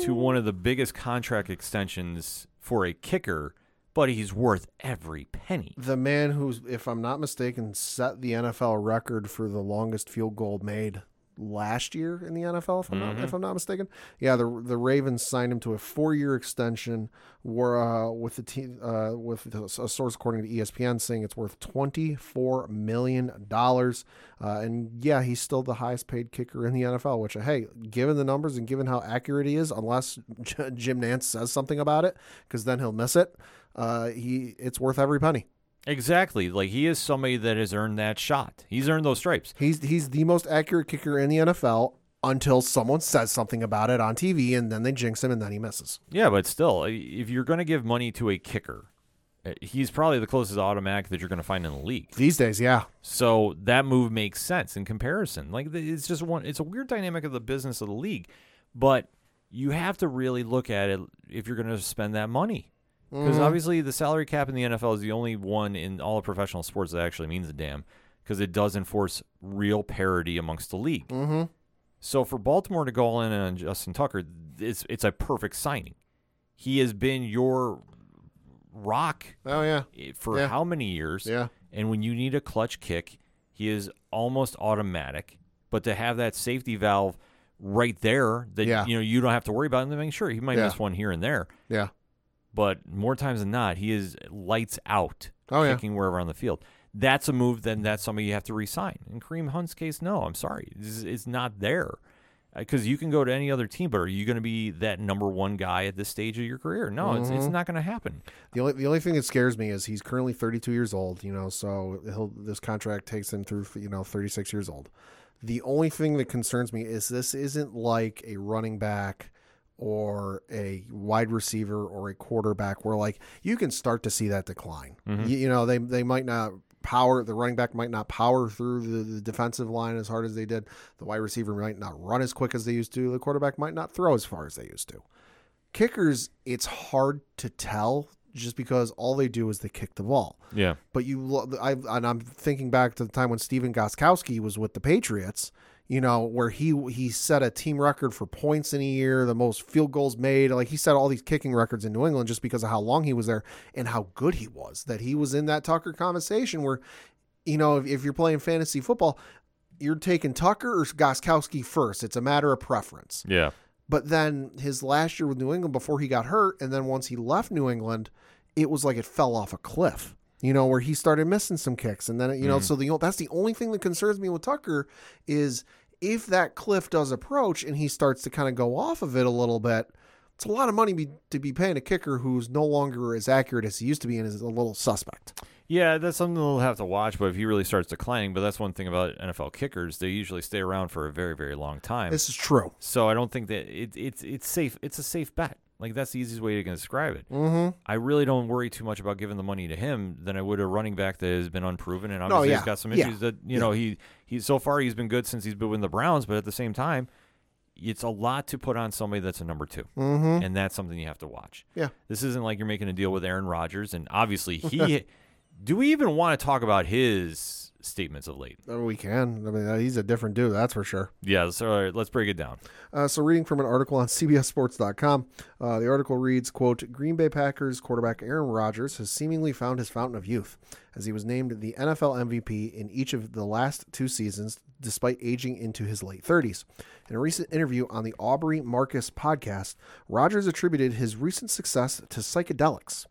to one of the biggest contract extensions for a kicker, but he's worth every penny. the man who's, if I'm not mistaken, set the NFL record for the longest field goal made last year in the NFL. If I'm, not, if I'm not mistaken, yeah, the the Ravens signed him to a four year extension. Where uh, with the team, uh, with a source according to ESPN saying it's worth 24 million dollars. Uh, and yeah, he's still the highest paid kicker in the NFL. Which hey, given the numbers and given how accurate he is, unless Jim Nantz says something about it, because then he'll miss it. Uh, he it's worth every penny. Exactly. Like he is somebody that has earned that shot. He's earned those stripes. He's he's the most accurate kicker in the NFL until someone says something about it on TV and then they jinx him and then he misses. Yeah, but still, if you're going to give money to a kicker, uh, he's probably the closest automatic that you're going to find in the league. These days, yeah. So that move makes sense in comparison. Like it's just one. It's a weird dynamic of the business of the league, but you have to really look at it if you're going to spend that money. Because obviously, the salary cap in the NFL is the only one in all of professional sports that actually means a damn. Because it does enforce real parity amongst the league. Mm-hmm. So for Baltimore to go all in on Justin Tucker, it's it's a perfect signing. He has been your rock Oh yeah. for Yeah. how many years? Yeah. And when you need a clutch kick, he is almost automatic. But to have that safety valve right there that Yeah. you know you don't have to worry about, and then sure he might Yeah. miss one here and there, Yeah. But more times than not, he is lights out, Oh, yeah. kicking wherever on the field. That's a move. Then that's somebody you have to resign. In Kareem Hunt's case, no, I'm sorry, it's, it's not there. Because you can go to any other team, but are you going to be that number one guy at this stage of your career? No, it's, Mm-hmm. it's not going to happen. The only the only thing that scares me is he's currently 32 years old. You know, so he'll this contract takes him through you know 36 years old. The only thing that concerns me is this isn't like a running back or a wide receiver or a quarterback where like you can start to see that decline. Mm-hmm. You, you know, they they might not power the running back might not power through the, the defensive line as hard as they did. The wide receiver might not run as quick as they used to. The quarterback might not throw as far as they used to kickers, it's hard to tell just because all they do is they kick the ball. Yeah. But you, I, and I'm thinking back to the time when Stephen Gostkowski was with the Patriots. You know, where he he set a team record for points in a year, the most field goals made. Like he set all these kicking records in New England just because of how long he was there and how good he was. That he was in that Tucker conversation where, you know, if, if you're playing fantasy football, you're taking Tucker or Gostkowski first. It's a matter of preference. Yeah. But then his last year with New England before he got hurt, and then once he left New England, it was like it fell off a cliff. You know, where he started missing some kicks, and then you know, mm. so the that's the only thing that concerns me with Tucker is if that cliff does approach and he starts to kind of go off of it a little bit. It's a lot of money be, to be paying a kicker who's no longer as accurate as he used to be and is a little suspect. Yeah, that's something we'll have to watch. But if he really starts declining, but that's one thing about NFL kickers; they usually stay around for a very, very long time. This is true. so I don't think that it, it's it's safe. It's a safe bet. Like that's the easiest way to describe it. Mm-hmm. I really don't worry too much about giving the money to him than I would a running back that has been unproven and obviously yeah. he's got some Yeah. issues that you know he he's so far he's been good since he's been with the Browns, but at the same time, it's a lot to put on somebody that's a number 2 mm-hmm. and that's something you have to watch. Yeah. This isn't like you're making a deal with Aaron Rodgers, and obviously he. do we even want to talk about his statements of late? Uh, We can. I mean, uh, he's a different dude, that's for sure. Yeah, so right, let's break it down. Uh, so, reading from an article on CBSSports.com, uh, the article reads, "quote Green Bay Packers quarterback Aaron Rodgers has seemingly found his fountain of youth, as he was named the NFL MVP in each of the last two seasons, despite aging into his late 30s. In a recent interview on the Aubrey Marcus podcast, Rodgers attributed his recent success to psychedelics."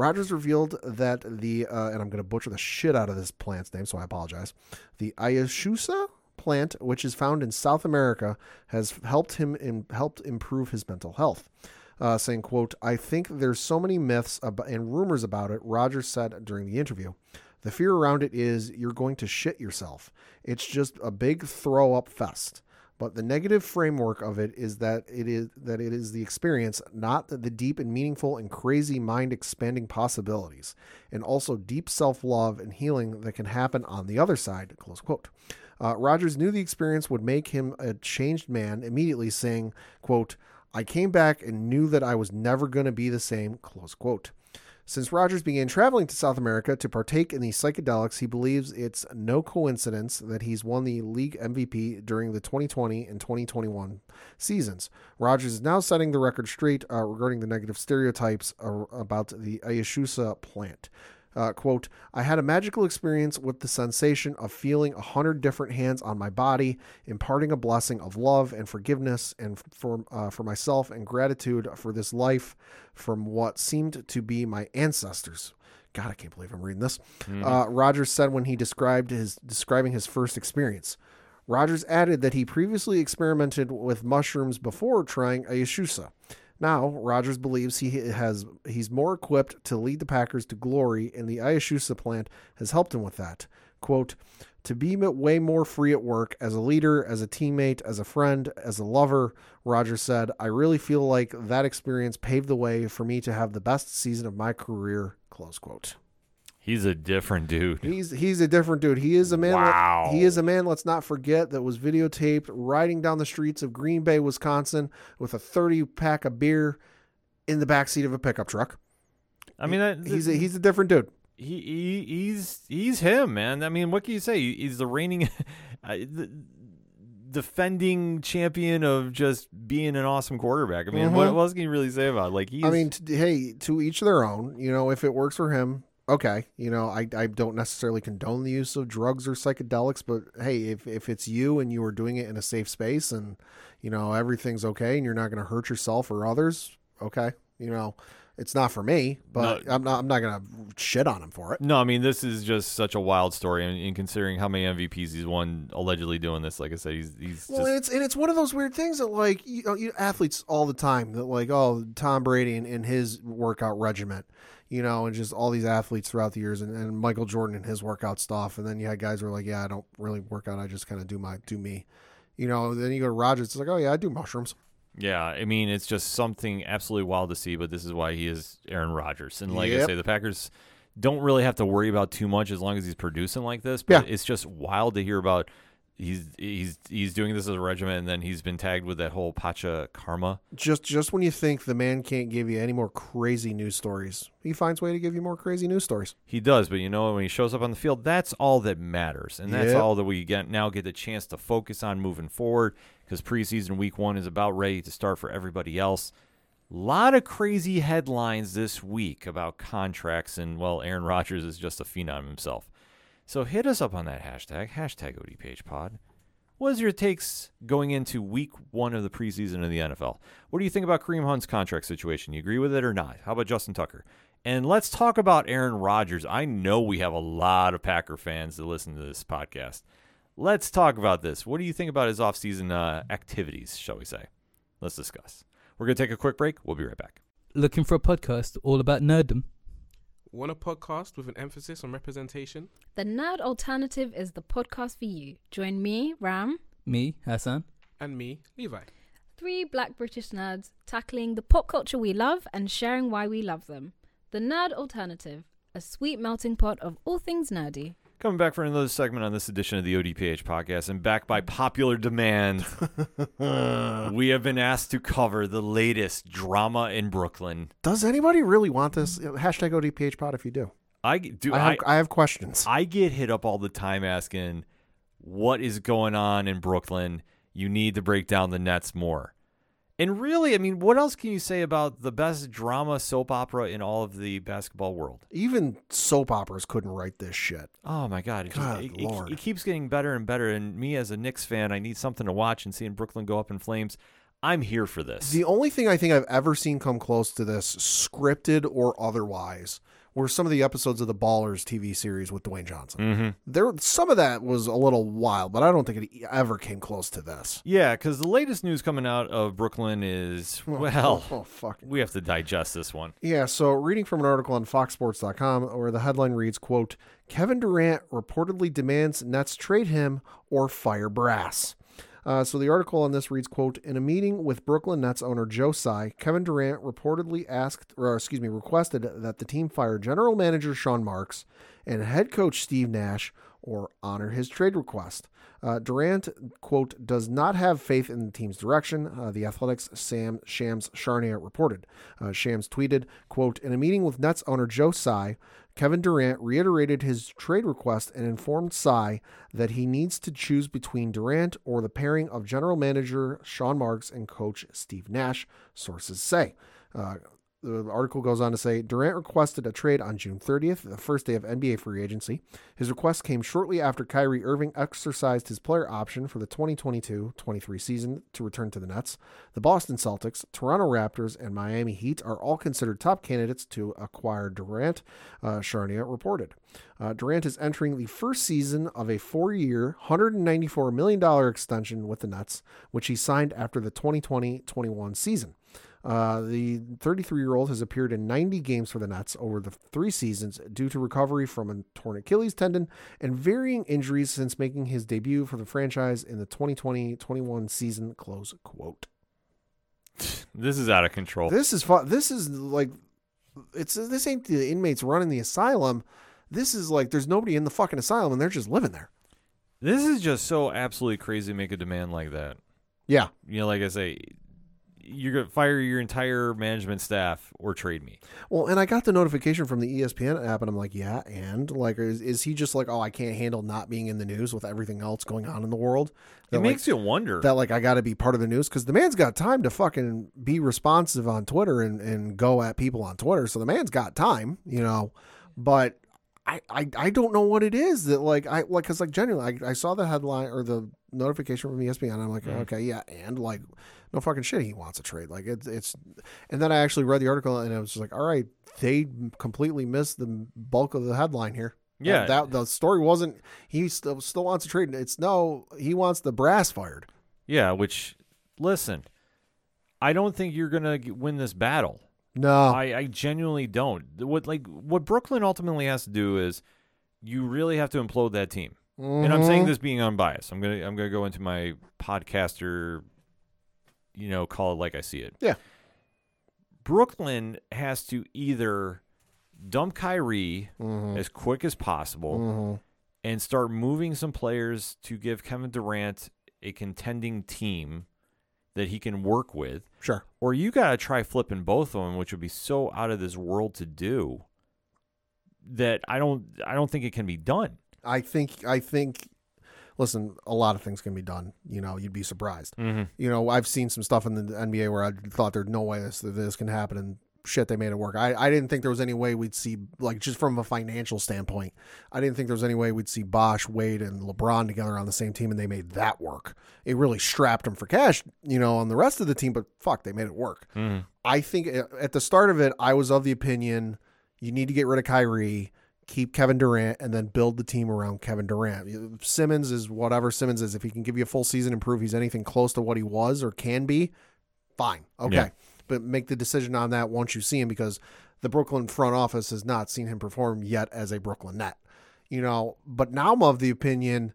Rodgers revealed that the, uh, and I'm going to butcher the shit out of this plant's name, so I apologize. The Ayahuasca plant, which is found in South America, has helped him in, helped improve his mental health. Uh, saying, "quote I think there's so many myths and rumors about it." Rodgers said during the interview. The fear around it is you're going to shit yourself. It's just a big throw up fest. But the negative framework of it is that it is that it is the experience, not the, deep and meaningful and crazy mind expanding possibilities, and also deep self love and healing that can happen on the other side. Close quote. Uh, Rodgers knew the experience would make him a changed man immediately, saying, "quote I came back and knew that I was never going to be the same." Close quote. Since Rodgers began traveling to South America to partake in these psychedelics, he believes it's no coincidence that he's won the league MVP during the 2020 and 2021 seasons. Rodgers is now setting the record straight uh, regarding the negative stereotypes uh, about the Ayahuasca plant. Uh, quote, I had a magical experience with the sensation of feeling a hundred different hands on my body, imparting a blessing of love and forgiveness and for, uh, for myself and gratitude for this life from what seemed to be my ancestors. God, I can't believe I'm reading this. Uh, Rodgers said when he described his describing his first experience. Rodgers added that he previously experimented with mushrooms before trying ayahuasca. Now, Rodgers believes he has he's more equipped to lead the Packers to glory, and the Iashusa plant has helped him with that. Quote, to be way more free at work as a leader, as a teammate, as a friend, as a lover, Rodgers said, I really feel like that experience paved the way for me to have the best season of my career. Close quote. He's a different dude. He's he's a different dude. He is a man. Wow. He is a man. Let's not forget that was videotaped riding down the streets of Green Bay, Wisconsin, with a thirty pack of beer in the backseat of a pickup truck. I mean, that, He's a, he's a different dude. he, he he's he's him, man. I mean, what can you say? He's the reigning, uh, the defending champion of just being an awesome quarterback. I mean, what, Mhm. what else can you really say about? It? Like, he's, I mean, t- hey, to each their own. You know, if it works for him, okay. You know, I, I don't necessarily condone the use of drugs or psychedelics, but hey, if if it's you and you are doing it in a safe space and you know everything's okay and you're not going to hurt yourself or others, okay. You know, it's not for me, but No. I'm not I'm not going to shit on him for it. no, I mean, this is just such a wild story. And, and considering how many MVPs he's won allegedly doing this, like I said, he's he's Well, just and it's and it's one of those weird things that like you know, you athletes all the time that like oh Tom Brady and, and his workout regiment, you know, and just all these athletes throughout the years and, and Michael Jordan and his workout stuff, and then you had guys who were like, yeah, I don't really work out, I just kind of do my do me, you know. Then you go to Rodgers, it's like, oh yeah, I do mushrooms. Yeah, I mean, it's just something absolutely wild to see, but this is why he is Aaron Rodgers. And like I say, the Packers don't really have to worry about too much as long as he's producing like this. But Yeah. it's just wild to hear about he's he's he's doing this as a regiment and then he's been tagged with that whole Pacha karma. Just just when you think the man can't give you any more crazy news stories, he finds way to give you more crazy news stories. He does, but you know when he shows up on the field, that's all that matters, and that's Yep. all that we get now get the chance to focus on moving forward. Because preseason week one is about ready to start for everybody else. A lot of crazy headlines this week about contracts, and well, Aaron Rodgers is just a phenom himself. So hit us up on that hashtag hashtag ODPHPod. What is your takes going into week one of the preseason of the NFL? What do you think about Kareem Hunt's contract situation? You agree with it or not? How about Justin Tucker? And let's talk about Aaron Rodgers. I know we have a lot of Packer fans that listen to this podcast. Let's talk about this. What do you think about his offseason uh, activities, shall we say? Let's discuss. We're going to take a quick break. We'll be right back. Looking for a podcast all about nerddom? Want a podcast with an emphasis on representation? The Nerd Alternative is the podcast for you. Join me, Ram, Me, Hassan. And me, Levi. three black British nerds tackling the pop culture we love and sharing why we love them. The Nerd Alternative, a sweet melting pot of all things nerdy. Coming back for another segment on this edition of the ODPH podcast, and back by popular demand, we have been asked to cover the latest drama in Brooklyn. Does anybody really want this? Hashtag ODPH pod if you do. I do. I I, I have questions. I get hit up all the time asking, "What is going on in Brooklyn? You need to break down the Nets more." And really, I mean, what else can you say about the best drama soap opera in all of the basketball world? Even soap operas couldn't write this shit. Oh my God! It, just, God, it, it- it keeps getting better and better. And me, as a Knicks fan, I need something to watch. And seeing Brooklyn go up in flames, I'm here for this. The only thing I think I've ever seen come close to this, scripted or otherwise, were some of the episodes of the Ballers TV series with Dwayne Johnson. mm-hmm. There, some of that was a little wild, but I don't think it ever came close to this. Yeah, because the latest news coming out of Brooklyn is well, oh, oh fuck. we have to digest this one. Yeah, so reading from an article on foxsports.com where the headline reads, quote, Kevin Durant reportedly demands Nets trade him or fire Brass. Uh, so the article on this reads, quote, in a meeting with Brooklyn Nets owner Joe Tsai, Kevin Durant reportedly asked, or excuse me, requested that the team fire general manager Sean Marks and head coach Steve Nash or honor his trade request. Uh, Durant, quote, does not have faith in the team's direction, uh, the Athletics' Sam Shams Charania reported. Uh, Shams tweeted, quote, in a meeting with Nets owner Joe Tsai, Kevin Durant reiterated his trade request and informed Tsai that he needs to choose between Durant or the pairing of general manager Sean Marks and coach Steve Nash, sources say. Uh, the article goes on to say Durant requested a trade on June 30th, the first day of NBA free agency. His request came shortly after Kyrie Irving exercised his player option for the 2022 23 season to return to the Nets. The Boston Celtics, Toronto Raptors, and Miami Heat are all considered top candidates to acquire Durant, uh, reported. Uh, Durant is entering the first season of a four year, $194 million extension with the Nets, which he signed after the 2020 21 season. Uh, the 33 year old has appeared in 90 games for the Nets over the three seasons due to recovery from a torn Achilles tendon and varying injuries since making his debut for the franchise in the 2020 21 season. Close quote. This is out of control. This is fun. This is like, it's this ain't the inmates running the asylum. This is like there's nobody in the fucking asylum and they're just living there. This is just so absolutely crazy to make a demand like that. Yeah. You know, like I say, you're gonna fire your entire management staff or trade me. Well, and I got the notification from the ESPN app, and I'm like, yeah, and like, is, is he just like, oh, I can't handle not being in the news with everything else going on in the world? It That, makes like, you wonder. that like I got to be part of the news because the man's got time to fucking be responsive on Twitter and and go at people on Twitter. So the man's got time, you know, but. I, I, I don't know what it is that like I like because like genuinely I, I saw the headline or the notification from ESPN and I'm like Mhm. okay yeah and like no fucking shit he wants a trade like it's it's and then I actually read the article and I was just like all right they completely missed the bulk of the headline here Yeah. that, that the story wasn't he still still wants a trade it's no he wants the brass fired yeah, which listen, I don't think you're gonna win this battle. no I, I genuinely don't. What like what Brooklyn ultimately has to do is you really have to implode that team. And I'm saying Mhm. this being unbiased. I'm gonna I'm gonna go into my podcaster, you know, call it like I see it. Yeah. Brooklyn has to either dump Kyrie Mhm. as quick as possible Mhm. and start moving some players to give Kevin Durant a contending team that he can work with, sure or you got to try flipping both of them, which would be so out of this world to do that I don't I don't think it can be done. I think I think listen a lot of things can be done you know you'd be surprised. Mm-hmm. you know I've seen some stuff in the NBA where I thought there's no way this this can happen and shit they made it work. I, I didn't think there was any way we'd see like just from a financial standpoint I didn't think there was any way we'd see Bosh Wade and LeBron together on the same team and they made that work. It really strapped them for cash you know on the rest of the team but fuck they made it work. Mm-hmm. I think at the start of it, I was of the opinion you need to get rid of Kyrie, keep Kevin Durant, and then build the team around Kevin Durant. Simmons is whatever Simmons is. If he can give you a full season and prove he's anything close to what he was or can be, fine. Okay. Yeah. But make the decision on that once you see him because the Brooklyn front office has not seen him perform yet as a Brooklyn net. You know, but now I'm of the opinion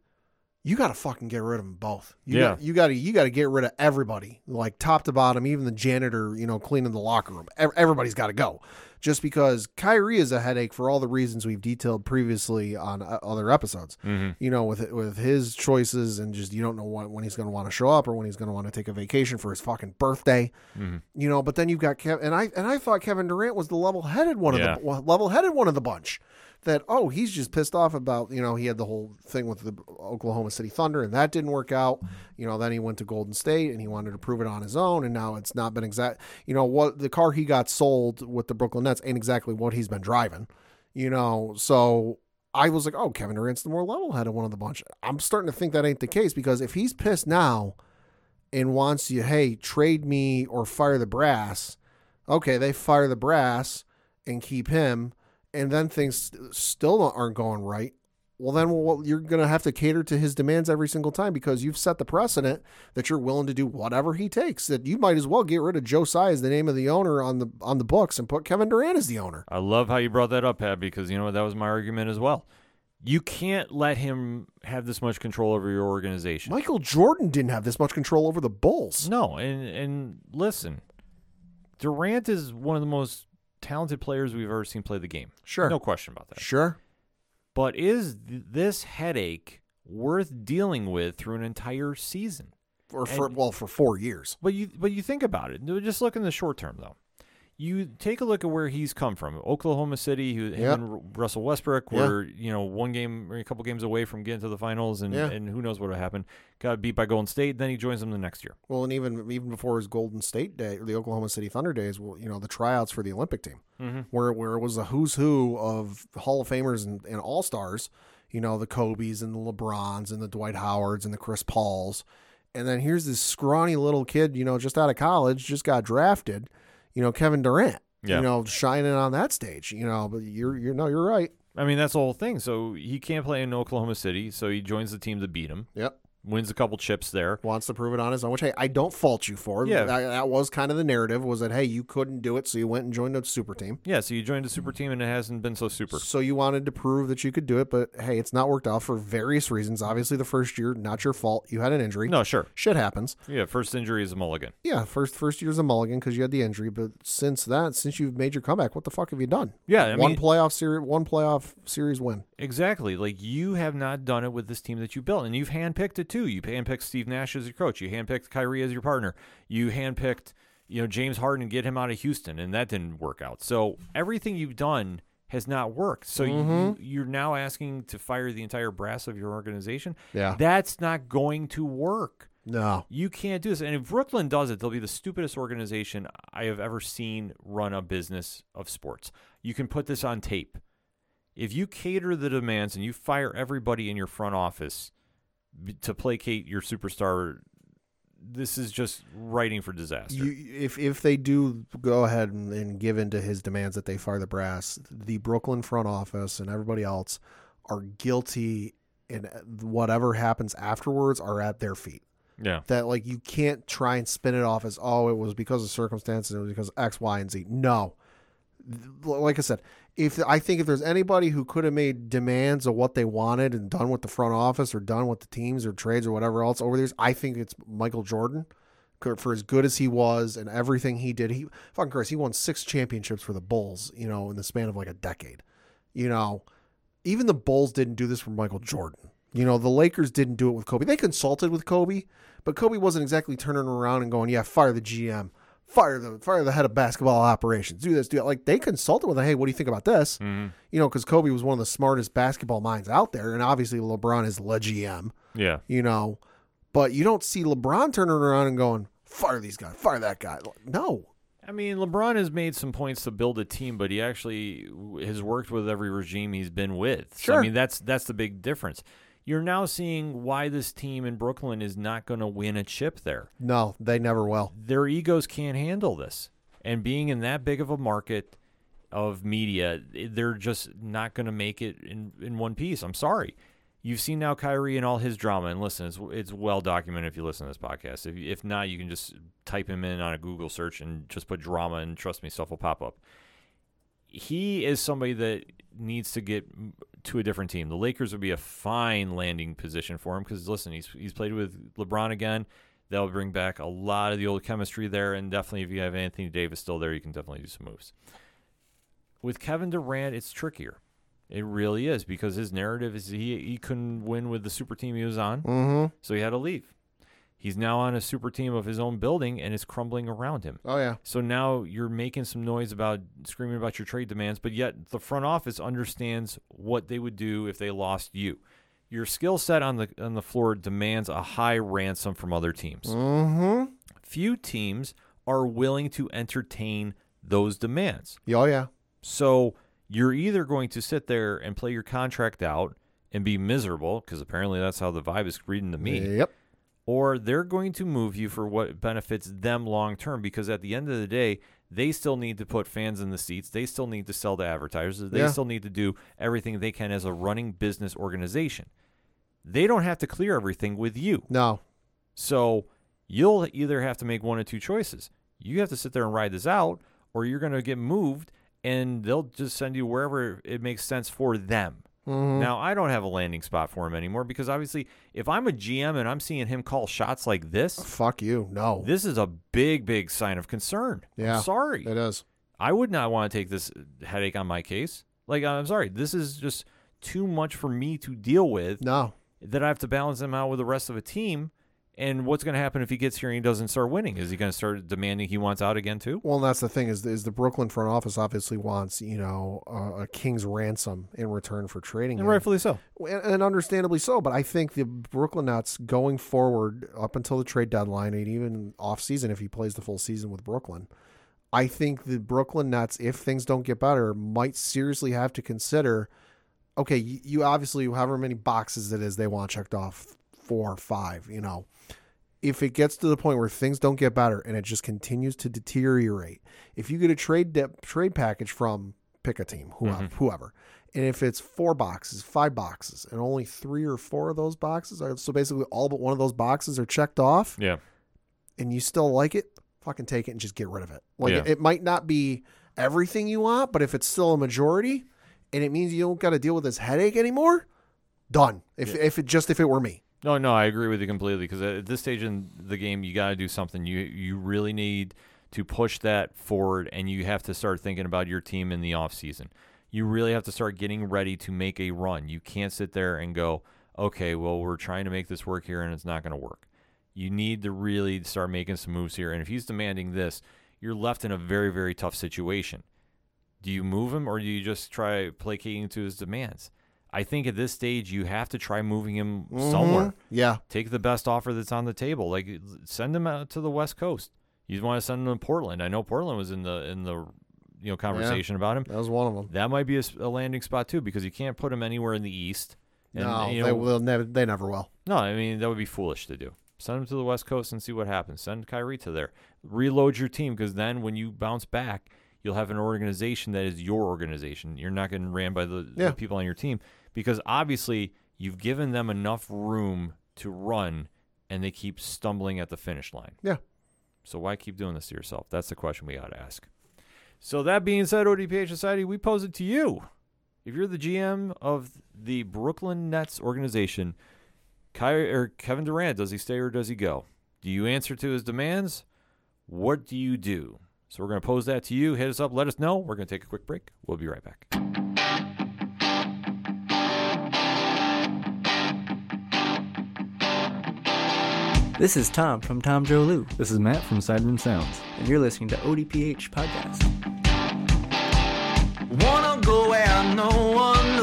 you got to fucking get rid of them both. You Yeah. got, you got to you got to get rid of everybody, like top to bottom, even the janitor, you know, cleaning the locker room. Everybody's got to go. Just because Kyrie is a headache for all the reasons we've detailed previously on uh, other episodes. Mm-hmm. You know, with with his choices and just you don't know when, when he's going to want to show up or when he's going to want to take a vacation for his fucking birthday. Mm-hmm. You know, but then you've got Kevin, and I and I thought Kevin Durant was the level headed one Yeah. of the level headed one of the bunch. That oh he's just pissed off about you know he had the whole thing with the Oklahoma City Thunder and that didn't work out. You know then he went to Golden State and he wanted to prove it on his own and now it's not been exact. You know what the car he got sold with the Brooklyn Nets ain't exactly what he's been driving. You know so I was like oh Kevin Durant's the more level headed one of the bunch. I'm starting to think that ain't the case because if he's pissed now and wants you, hey, trade me or fire the brass. Okay, they fire the brass and keep him, and then things still aren't going right. Well, then well, you're going to have to cater to his demands every single time because you've set the precedent that you're willing to do whatever he takes. That you might as well get rid of Joe Tsai as the name of the owner on the on the books and put Kevin Durant as the owner. I love how you brought that up, Pat, because you know what? That was my argument as well. You can't let him have this much control over your organization. Michael Jordan didn't have this much control over the Bulls. No, and and listen, Durant is one of the most talented players we've ever seen play the game. Sure, No question about that. sure. But is th- this headache worth dealing with through an entire season? Or for And- well for four years. But you but you think about it. Just look in the short term though. You take a look at where he's come from. Oklahoma City, who Yep. and Russell Westbrook Yeah. were, you know, one game or a couple games away from getting to the finals and, Yeah. and who knows what would happen. Got beat by Golden State, then he joins them the next year. Well, and even even before his Golden State day, or the Oklahoma City Thunder days, well, you know, the tryouts for the Olympic team, Mm-hmm. where where it was a who's who of Hall of Famers and, and All Stars, you know, the Kobe's and the LeBrons and the Dwight Howards and the Chris Pauls, and then here's this scrawny little kid, you know, just out of college, just got drafted, you know, Kevin Durant, Yeah. you know, shining on that stage, you know, but you're you're no, you're right. I mean, that's the whole thing. So he can't play in Oklahoma City, so he joins the team to beat him. Yep. Wins a couple chips there. Wants to prove it on his own, which hey, I don't fault you for. Yeah. that, that was kind of the narrative was that hey, you couldn't do it, so you went and joined a super team. Yeah, so you joined a super team and it hasn't been so super. So you wanted to prove that you could do it, but hey, it's not worked out for various reasons. Obviously, the first year, not your fault. You had an injury. No, sure. Shit happens. Yeah, first injury is a mulligan. Yeah, first first year is a mulligan because you had the injury, but since that, since you've made your comeback, what the fuck have you done? Yeah, I one mean- playoff series, one playoff series win. Exactly. Like you have not done it with this team that you built, and you've handpicked it too. You handpicked Steve Nash as your coach. You handpicked Kyrie as your partner. You handpicked, you know, James Harden and get him out of Houston, and that didn't work out. So everything you've done has not worked. So you, mm-hmm. you're now asking to fire the entire brass of your organization. Yeah. that's not going to work. No, You can't do this. And if Brooklyn does it, they'll be the stupidest organization I have ever seen run a business of sports. You can put this on tape. If you cater the demands and you fire everybody in your front office to placate your superstar, this is just writing for disaster. you, if if they do go ahead and, and give in to his demands that they fire the brass, the Brooklyn front office and everybody else are guilty, and uh, whatever happens afterwards are at their feet. yeah. that like you can't try and spin it off as oh it was because of circumstances it was because X Y and Z. No, like I said, if I think if there's anybody who could have made demands of what they wanted and done with the front office or done with the teams or trades or whatever else over the years, I think it's Michael Jordan. For as good as he was and everything he did, he fucking Chris, he won six championships for the Bulls, you know, in the span of like a decade. You know, even the Bulls didn't do this for Michael Jordan. You know, the Lakers didn't do it with Kobe. They consulted with Kobe, but Kobe wasn't exactly turning around and going, "Yeah, fire the GM, fire the fire the head of basketball operations, do this, do that." Like they consulted with, him, "Hey, what do you think about this?" Mhm. You know, because Kobe was one of the smartest basketball minds out there, and obviously LeBron is le GM. Yeah. You know, but you don't see LeBron turning around and going, "Fire these guys, fire that guy." No, I mean, LeBron has made some points to build a team, but he actually has worked with every regime he's been with. So, I mean, that's that's the big difference. You're now seeing why this team in Brooklyn is not going to win a chip there. no, they never will. Their egos can't handle this. And being in that big of a market of media, they're just not going to make it in, in one piece. I'm sorry. You've seen now Kyrie and all his drama, and listen, it's, it's well documented if you listen to this podcast. If, if not, you can just type him in on a Google search and just put drama, and trust me, stuff will pop up. He is somebody that needs to get to a different team. The Lakers would be a fine landing position for him because listen, he's he's played with LeBron again. That'll bring back a lot of the old chemistry there, and definitely if you have Anthony Davis still there, you can definitely do some moves. With Kevin Durant, it's trickier. It really is because his narrative is he he couldn't win with the super team he was on, Mm-hmm. so he had to leave. He's now on a super team of his own building, and it's crumbling around him. Oh yeah. So now you're making some noise about screaming about your trade demands, but yet the front office understands what they would do if they lost you. Your skill set on the on the floor demands a high ransom from other teams. Mm-hmm. Few teams are willing to entertain those demands. Oh yeah. So you're either going to sit there and play your contract out and be miserable because apparently that's how the vibe is reading to me Yep. Or they're going to move you for what benefits them long term because at the end of the day they still need to put fans in the seats. They still need to sell to advertisers. They Yeah. still need to do everything they can as a running business organization. They don't have to clear everything with you. No. so you'll either have to make one or two choices. You have to sit there and ride this out or you're going to get moved and they'll just send you wherever it makes sense for them Mhm. now, I don't have a landing spot for him anymore because obviously, if I'm a GM and I'm seeing him call shots like this, Fuck you. No. this is a big, big sign of concern. Yeah, I'm sorry. It is. I would not want to take this headache on my case. Like, I'm sorry. This is just too much for me to deal with No. that I have to balance him out with the rest of a team. And what's going to happen if he gets here and he doesn't start winning? Is he going to start demanding he wants out again, too? Well, and that's the thing is is the Brooklyn front office obviously wants you know uh, a king's ransom in return for trading And him. rightfully so. and, and understandably so. But I think the Brooklyn Nets going forward up until the trade deadline and even off season, if he plays the full season with Brooklyn, I think the Brooklyn Nets, if things don't get better, might seriously have to consider. Okay, you, you obviously however many boxes it is they want checked off, four or five, you know. If it gets to the point where things don't get better and it just continues to deteriorate, if you get a trade de- trade package from pick a team, whoever, Mm-hmm. whoever. And if it's four boxes, five boxes, and only three or four of those boxes are so basically all but one of those boxes are checked off, Yeah. and you still like it, fucking take it and just get rid of it. Like Yeah. it, it might not be everything you want, but if it's still a majority, and it means you don't got to deal with this headache anymore, done. If if it just if it were me, No, no, I agree with you completely because at this stage in the game, you got to do something. You you really need to push that forward, and you have to start thinking about your team in the off season. You really have to start getting ready to make a run. You can't sit there and go, okay, well, we're trying to make this work here, and it's not going to work. You need to really start making some moves here. And if he's demanding this, you're left in a very, very tough situation. Do you move him, or do you just try placating to his demands? I think at this stage, you have to try moving him somewhere Mhm. yeah, take the best offer that's on the table. Like send him out to the West Coast. You want to send him to Portland. I know Portland was in the in the you know conversation about him. that was one of them. That might be a landing spot too because you can't put him anywhere in the East. And, no, you they will never. They never will. no, I mean that would be foolish to do. Send him to the West Coast and see what happens. Send Kyrie to there. Reload your team because then when you bounce back, you'll have an organization that is your organization. You're not getting ran by the, Yeah. the people on your team because obviously you've given them enough room to run, and they keep stumbling at the finish line. Yeah. So why keep doing this to yourself? That's the question we got to ask. So that being said, ODPH Society, we pose it to you. If you're the GM of the Brooklyn Nets organization, Kyrie or Kevin Durant, does he stay or does he go? Do you answer to his demands? What do you do? So we're going to pose that to you. Hit us up. Let us know. We're going to take a quick break. We'll be right back. This is Tom from Tom Joe Lou, This is Matt from Sideroom Sounds. and you're listening to ODPH Podcast. Wanna go where no one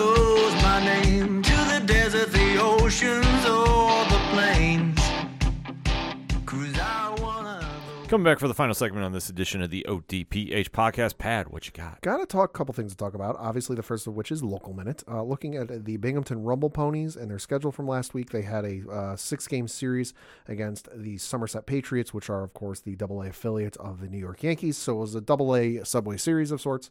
Coming back for the final segment on this edition of the ODPH podcast. Pad, what you got? Got to talk a couple things to talk about. Obviously, the first of which is local minute. Uh, looking at the Binghamton Rumble Ponies and their schedule from last week, they had a uh, six-game series against the Somerset Patriots, which are, of course, the Double A affiliate of the New York Yankees. So it was a Double A Subway Series of sorts.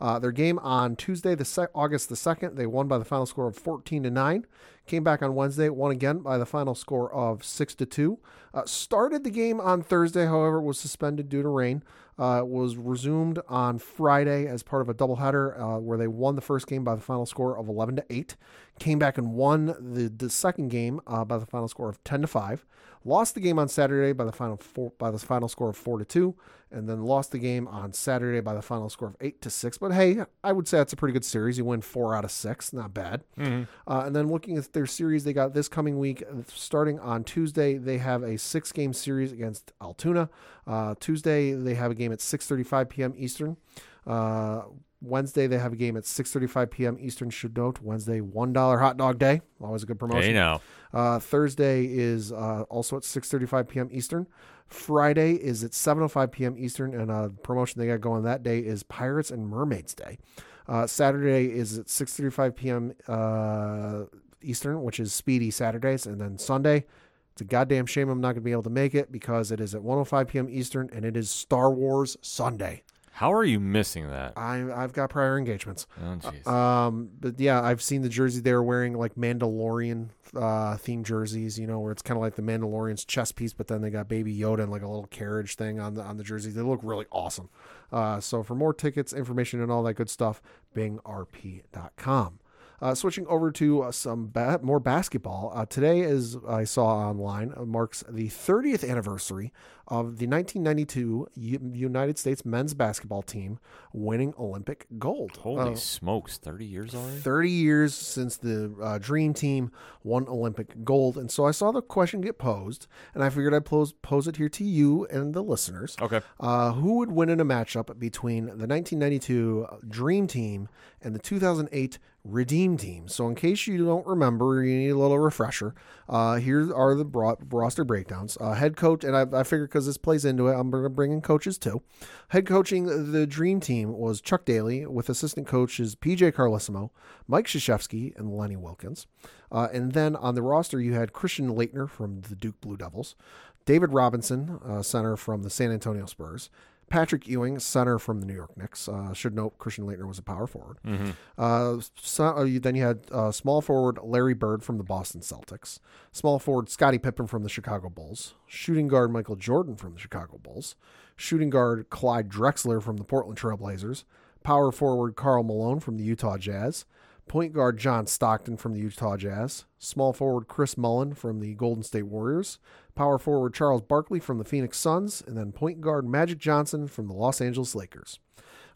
Uh, their game on Tuesday, the sec- August the second, they won by the final score of fourteen to nine. Came back on Wednesday, won again by the final score of six to two. Uh, started the game on Thursday, however, was suspended due to rain. Uh, was resumed on Friday as part of a doubleheader uh, where they won the first game by the final score of 11 to 8. Came back and won the, the second game uh, by the final score of 10 to 5. Lost the game on Saturday by the final four, by the final score of 4 to 2, and then lost the game on Saturday by the final score of 8 to 6. But hey, I would say that's a pretty good series. You win 4 out of 6, not bad. Uh, and then looking at their series they got this coming week, starting on Tuesday, they have a six-game series against Altoona. Uh, Tuesday they have a game at 6:35 p.m. Eastern. Uh, Wednesday they have a game at 6:35 p.m. Eastern. Should note Wednesday one dollar hot dog day, always a good promotion. Hey, now. Uh, Thursday is uh, also at 6:35 p.m. Eastern. Friday is at 7:05 p.m. Eastern, and a promotion they got going that day is Pirates and Mermaids Day. Uh, Saturday is at 6:35 p.m. Uh, Eastern, which is Speedy Saturdays, and then Sunday. It's a goddamn shame I'm not going to be able to make it because it is at 1:05 p.m. Eastern, and it is Star Wars Sunday. How are you missing that? I, I've got prior engagements. Oh, jeez. Um, but yeah, I've seen the jersey they're wearing like Mandalorian uh themed jerseys, you know, where it's kind of like the Mandalorian's chest piece, but then they got Baby Yoda and like a little carriage thing on the on the jersey. They look really awesome. Uh, so for more tickets, information, and all that good stuff, bingrp.com. Uh, switching over to uh, some ba- more basketball. Uh, today, as I saw online, marks the 30th anniversary of the 1992 U- United States men's basketball team winning Olympic gold. Holy Uh, smokes, 30 years already? 30 years since the uh, Dream Team won Olympic gold. And so I saw the question get posed, and I figured I'd pose, pose it here to you and the listeners. Okay. Uh, who would win in a matchup between the 1992 Dream Team and the 2008 Redeem Team? So, in case you don't remember, you need a little refresher. Uh, here are the bro- roster breakdowns. Uh, head coach, and I, I figured because this plays into it, I'm going to bring in coaches too. Head coaching the Dream Team was Chuck Daly, with assistant coaches PJ Carlesimo, Mike Krzyzewski, and Lenny Wilkens. Uh, and then on the roster, you had Christian Laettner from the Duke Blue Devils, David Robinson, uh, center from the San Antonio Spurs, Patrick Ewing, center from the New York Knicks. Uh, should note Christian Laettner was a power forward. Mhm. Uh, so, uh, then you had uh, small forward Larry Bird from the Boston Celtics, small forward Scottie Pippen from the Chicago Bulls, shooting guard Michael Jordan from the Chicago Bulls, shooting guard Clyde Drexler from the Portland Trailblazers, power forward Karl Malone from the Utah Jazz, point guard John Stockton from the Utah Jazz, small forward Chris Mullin from the Golden State Warriors, power forward Charles Barkley from the Phoenix Suns, and then point guard Magic Johnson from the Los Angeles Lakers.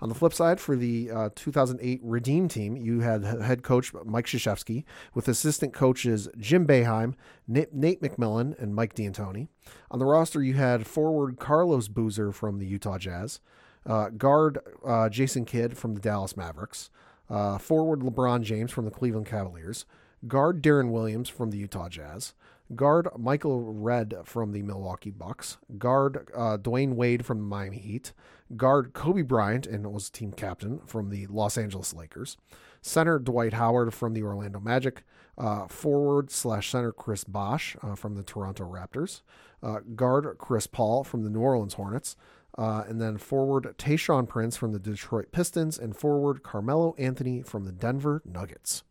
On the flip side, for the uh, 2008 Redeem team, you had head coach Mike Krzyzewski with assistant coaches Jim Boeheim, Nate, McMillan, and Mike D'Antoni. On the roster, you had forward Carlos Boozer from the Utah Jazz, uh, guard uh, Jason Kidd from the Dallas Mavericks, uh, forward LeBron James from the Cleveland Cavaliers, guard Deron Williams from the Utah Jazz, guard Michael Redd from the Milwaukee Bucks, guard uh, Dwyane Wade from the Miami Heat, guard Kobe Bryant and was team captain from the Los Angeles Lakers, center Dwight Howard from the Orlando Magic, uh, forward slash center Chris Bosh uh, from the Toronto Raptors, uh, guard Chris Paul from the New Orleans Hornets, uh, and then forward Tayshaun Prince from the Detroit Pistons, and forward Carmelo Anthony from the Denver Nuggets.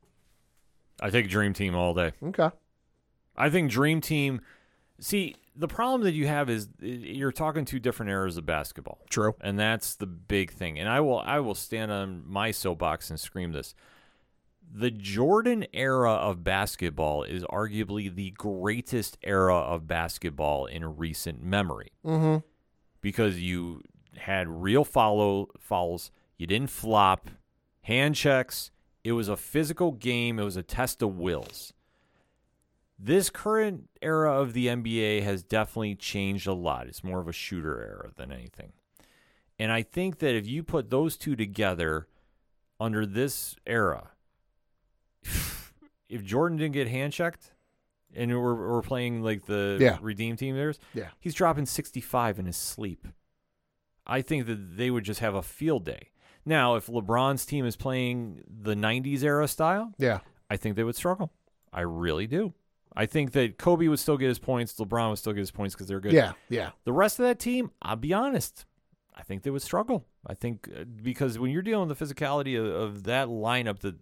I take Dream Team all day. Okay. I think Dream Team. See, the problem that you have is you're talking two different eras of basketball. True. and that's the big thing. And I will I will stand on my soapbox and scream this. The Jordan era of basketball is arguably the greatest era of basketball in recent memory Mm-hmm. Because you had real follow fouls, you didn't flop, hand checks, it was a physical game, it was a test of wills. This current era of the NBA has definitely changed a lot. It's more of a shooter era than anything. And I think that if you put those two together under this era, if Jordan didn't get hand checked and we're, we're playing like the Yeah. redeem team theirs, Yeah. he's dropping 65 in his sleep. I think that they would just have a field day. Now, if LeBron's team is playing the 90s era style, Yeah. I think they would struggle. I really do. I think that Kobe would still get his points, LeBron would still get his points because they're good. Yeah. Yeah. The rest of that team, I'll be honest, I think they would struggle. I think uh, because when you're dealing with the physicality of, of that lineup that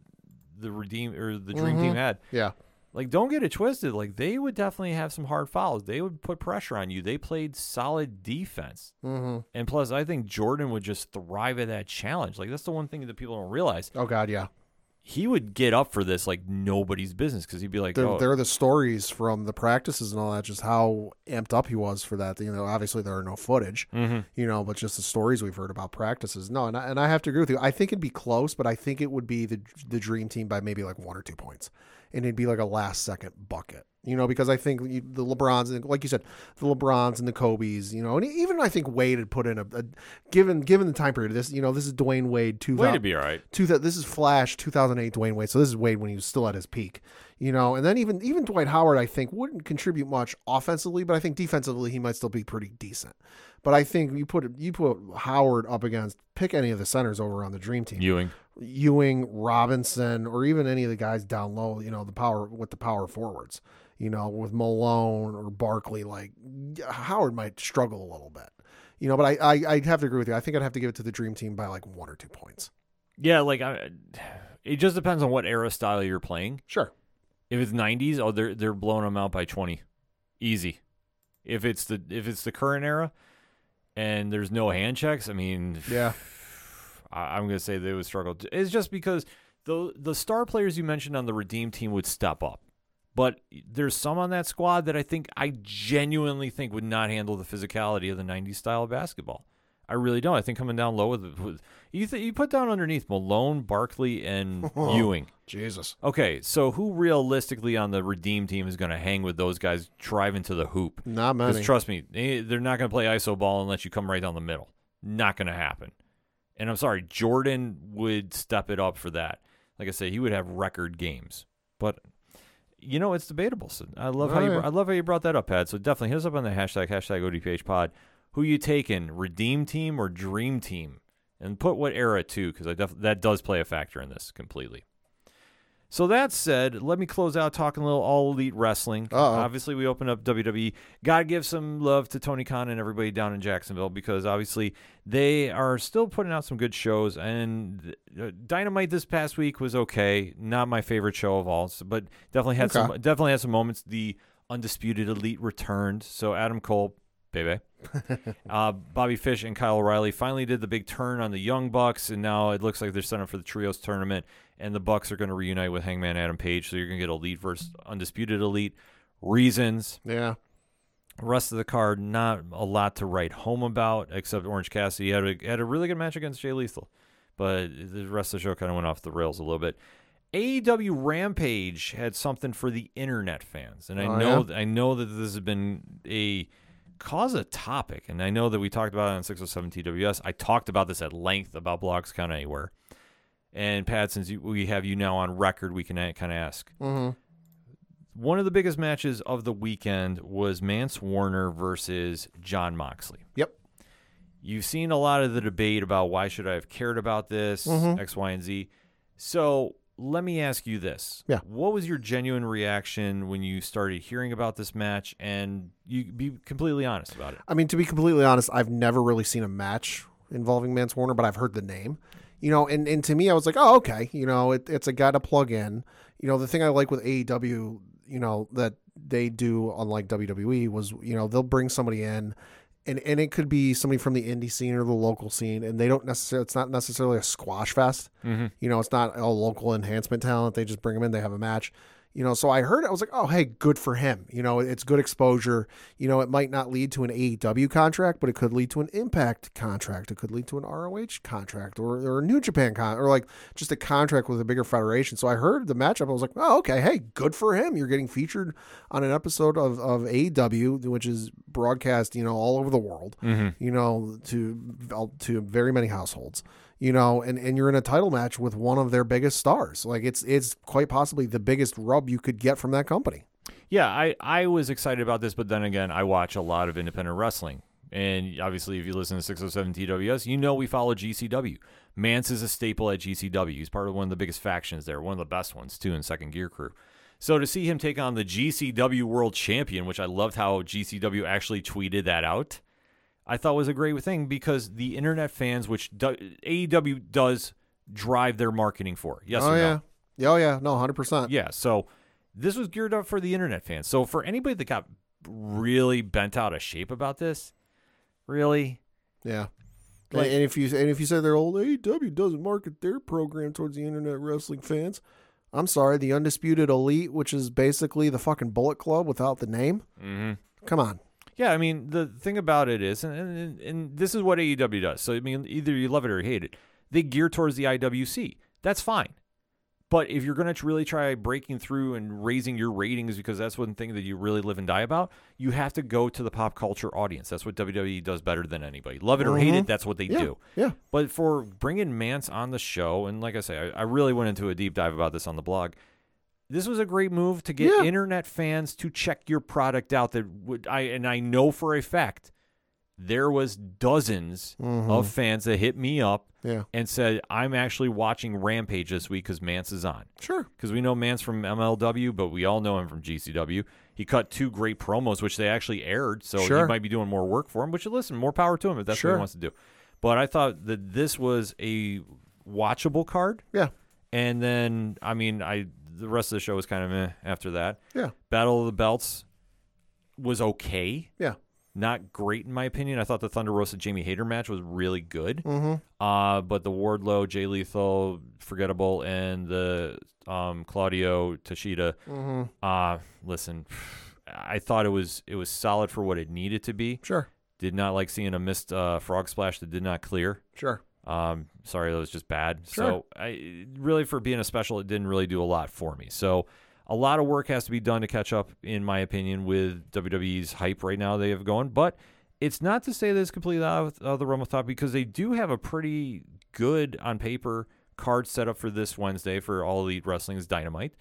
the redeem or the dream team Mhm. had, Yeah. Like don't get it twisted. Like they would definitely have some hard fouls. They would put pressure on you. They played solid defense. Mm-hmm. And plus, I think Jordan would just thrive at that challenge. Like that's the one thing that people don't realize. Oh God, yeah. He would get up for this like nobody's business because he'd be like, There, oh, there are the stories from the practices and all that, just how amped up he was for that. You know, obviously there are no footage, Mhm. you know, but just the stories we've heard about practices. No, and I, and I have to agree with you. I think it'd be close, but I think it would be the the dream team by maybe like one or two points, and it'd be like a last second bucket. You know, because I think the LeBrons, and like you said, the LeBrons and the Kobe's, you know, and even I think Wade had put in a, a given given the time period. This, you know, this is Dwyane Wade. Two way to be all right. two this is Flash 2008 Dwyane Wade. So this is Wade when he was still at his peak, you know. And then even even Dwight Howard, I think, wouldn't contribute much offensively, but I think defensively he might still be pretty decent. But I think you put you put Howard up against pick any of the centers over on the Dream Team, Ewing. Ewing, Robinson, or even any of the guys down low. You know, the power with the power forwards. You know, with Malone or Barkley, like Howard might struggle a little bit. You know, but I, I I'd have to agree with you. I think I'd have to give it to the Dream Team by like one or two points. Yeah, like I, it just depends on what era style you're playing. Sure. If it's '90s, oh, they're they're blowing them out by 20, easy. If it's the if it's the current era, and there's no hand checks, I mean, Yeah. I, I'm gonna say they would struggle. It's just because the the star players you mentioned on the Redeem team would step up, but there's some on that squad that I think I genuinely think would not handle the physicality of the '90s style of basketball. I really don't. I think coming down low with, with you, th- you put down underneath Malone, Barkley, and oh, Ewing. Jesus. Okay, so who realistically on the Redeem team is going to hang with those guys driving to the hoop? Not many. trust me, they, they're not going to play iso ball unless you come right down the middle. Not going to happen. And I'm sorry, Jordan would step it up for that. Like I say, he would have record games. But you know, it's debatable. So I love how Oh, you. I love how you brought that up, Pat. So definitely hit us up on the hashtag hashtag ODPH Pod. Who you taking, Redeem Team or Dream Team? And put what era too, because def- that does play a factor in this completely. So that said, let me close out talking a little all elite wrestling. Uh-oh. Obviously, we open up WWE. Gotta give some love to Tony Khan and everybody down in Jacksonville because obviously they are still putting out some good shows. And uh, Dynamite this past week was okay, not my favorite show of all, but definitely had some definitely had some moments. The undisputed elite returned, so Adam Cole, baby. uh, Bobby Fish and Kyle O'Reilly finally did the big turn on the Young Bucks, and now it looks like they're set up for the Trios tournament. And the Bucks are going to reunite with Hangman Adam Page, so you're going to get Elite versus Undisputed Elite. Reasons. Yeah. Rest of the card, not a lot to write home about, except Orange Cassidy had a, had a really good match against Jay Lethal. But the rest of the show kind of went off the rails a little bit. AEW Rampage had something for the internet fans, and I Oh, know yeah? I know that this has been a cause a topic, and I know that we talked about it on 607 TWS. I talked about this at length about Blogs Count Anywhere. And Pat, since you, we have you now on record, we can kind of ask. Mm-hmm. One of the biggest matches of the weekend was Mance Warner versus Jon Moxley. Yep. You've seen a lot of the debate about why should I have cared about this, Mhm. X, Y, and Z. So let me ask you this. Yeah. What was your genuine reaction when you started hearing about this match? And you be completely honest about it. I mean, to be completely honest, I've never really seen a match involving Mance Warner, but I've heard the name. You know, and, and to me, I was like, oh, okay. You know, it, it's a guy to plug in. You know, the thing I like with AEW, you know, that they do, unlike WWE, was, you know, they'll bring somebody in. And, and it could be somebody from the indie scene or the local scene, and they don't necessarily. It's not necessarily a squash fest. Mm-hmm. You know, it's not a local enhancement talent. They just bring them in. They have a match. You know, so I heard it. I was like, oh, hey, good for him. You know, it's good exposure. You know, it might not lead to an AEW contract, but it could lead to an Impact contract. It could lead to an ROH contract or, or a New Japan con or like just a contract with a bigger federation. So I heard the matchup. I was like, oh, okay, hey, good for him. You're getting featured on an episode of, of AEW, which is broadcast, you know, all over the world, mm-hmm. you know, to to very many households you know, and, and you're in a title match with one of their biggest stars. Like it's it's quite possibly the biggest rub you could get from that company. Yeah, I, I was excited about this, but then again, I watch a lot of independent wrestling. And obviously, if you listen to 607 TWS, you know we follow GCW. Mance is a staple at GCW. He's part of one of the biggest factions there, one of the best ones, too, in Second Gear Crew. So to see him take on the GCW World Champion, which I loved how GCW actually tweeted that out, I thought was a great thing because the internet fans, which do, AEW does drive their marketing for. Yes oh or no? yeah, yeah, oh yeah, no, hundred percent. Yeah, so this was geared up for the internet fans. So for anybody that got really bent out of shape about this, really, Yeah. Like- and if you and if you say their old AEW doesn't market their program towards the internet wrestling fans, I'm sorry, the undisputed elite, which is basically the fucking Bullet Club without the name. mm-hmm. Come on. Yeah, I mean the thing about it is, and, and and this is what AEW does. So I mean, either you love it or you hate it. They gear towards the IWC. That's fine. But if you're going to really try breaking through and raising your ratings, because that's one thing that you really live and die about, you have to go to the pop culture audience. That's what WWE does better than anybody. Love it or hate it, Mhm. that's what they Yeah. do. Yeah. But for bringing Mance on the show, and like I say, I, I really went into a deep dive about this on the blog. This was a great move to get Yeah. internet fans to check your product out. That would I and I know for a fact there was dozens Mhm. of fans that hit me up Yeah. and said, "I'm actually watching Rampage this week because Mance is on." Sure. Because we know Mance from MLW, but we all know him from GCW. He cut two great promos, which they actually aired, so he might be doing more work for him. Which you listen, more power to him if that's what he wants to do. But I thought that this was a watchable card. Yeah. And then, I mean, I the rest of the show was kind of eh after that. Yeah. Battle of the Belts was okay. Yeah. Not great in my opinion. I thought the Thunder Rosa Jamie Hayter match was really good. Mm-hmm. Uh, but the Wardlow, Jay Lethal, forgettable, and the um, Claudio Takeshita. Mm-hmm. Uh, listen, I thought it was it was solid for what it needed to be. Sure. Did not like seeing a missed uh, frog splash that did not clear. Sure. Um, sorry, that was just bad. Sure. So I really for being a special, it didn't really do a lot for me. So a lot of work has to be done to catch up, in my opinion, with WWE's hype right now they have going. But it's not to say that it's completely out of, out of the realm of thought because they do have a pretty good on paper card set up for this Wednesday for All Elite Wrestling's Dynamite.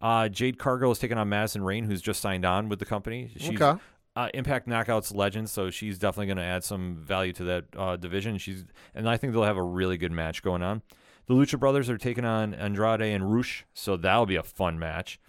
Uh, Jade Cargill is taking on Madison Rayne, who's just signed on with the company. She's Okay. Uh, Impact Knockouts legend, so she's definitely going to add some value to that uh, division. She's and I think they'll have a really good match going on. The Lucha Brothers are taking on Andrade and Rush, so that'll be a fun match.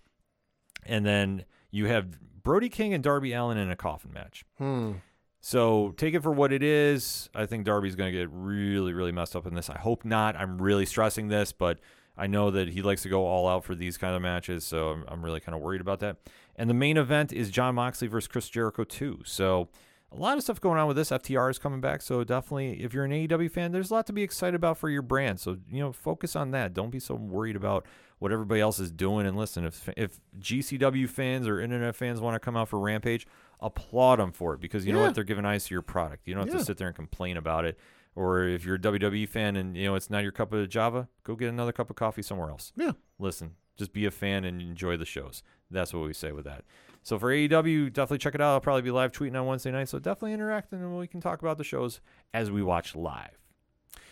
And then you have Brody King and Darby Allin in a coffin match. Hmm. So take it for what it is. I think Darby's going to get really, really messed up in this. I hope not. I'm really stressing this, but I know that he likes to go all out for these kind of matches, so I'm, I'm really kind of worried about that. And the main event is Jon Moxley versus Chris Jericho too. So a lot of stuff going on with this. FTR is coming back, so definitely, if you're an AEW fan, there's a lot to be excited about for your brand. So you know, focus on that. Don't be so worried about what everybody else is doing. And listen, if if GCW fans or internet fans want to come out for Rampage, applaud them for it because you know what? They're giving eyes to your product. You don't have Yeah. to sit there and complain about it. Or if you're a WWE fan and you know it's not your cup of Java, go get another cup of coffee somewhere else. Yeah. Listen, just be a fan and enjoy the shows. That's what we say with that. So for AEW, definitely check it out. I'll probably be live tweeting on Wednesday night, so definitely interact and we can talk about the shows as we watch live.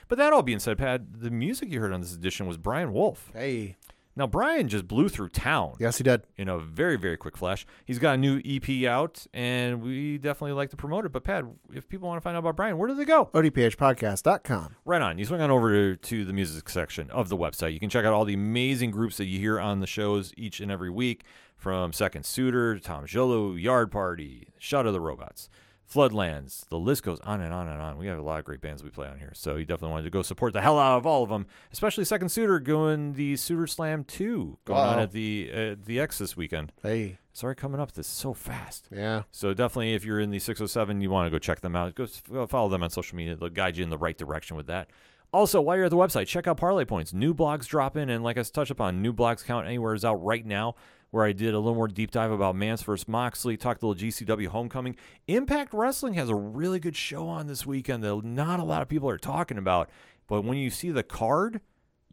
But that all being said, Pat, the music you heard on this edition was Brian Wolf. Hey. Now Brian just blew through town Yes, he did. in a very very quick flash. He's got a new EP out, and we definitely like to promote it. But Pat, if people want to find out about Brian, where do they go? ODPHpodcast.com. Right on. You swing on over to, to the music section of the website. You can check out all the amazing groups that you hear on the shows each and every week, from Second Suitor, Tom Jolo, Yard Party, Shot of the Robots, Floodlands. The list goes on and on and on. We have a lot of great bands we play on here, so you definitely wanted to go support the hell out of all of them, especially Second Suitor going the Suitor Slam 2 going on at the uh, the X this weekend. Hey. It's already coming up this so fast. Yeah. So definitely, if you're in the 607, you want to go check them out. Go s- go follow them on social media. They'll guide you in the right direction with that. Also, while you're at the website, check out Parlay Points. New blogs drop in, and like I touched upon, new blogs count anywhere is out right now. Where I did a little more deep dive about Mance versus Moxley, talked a little GCW Homecoming. Impact Wrestling has a really good show on this weekend that not a lot of people are talking about. But when you see the card,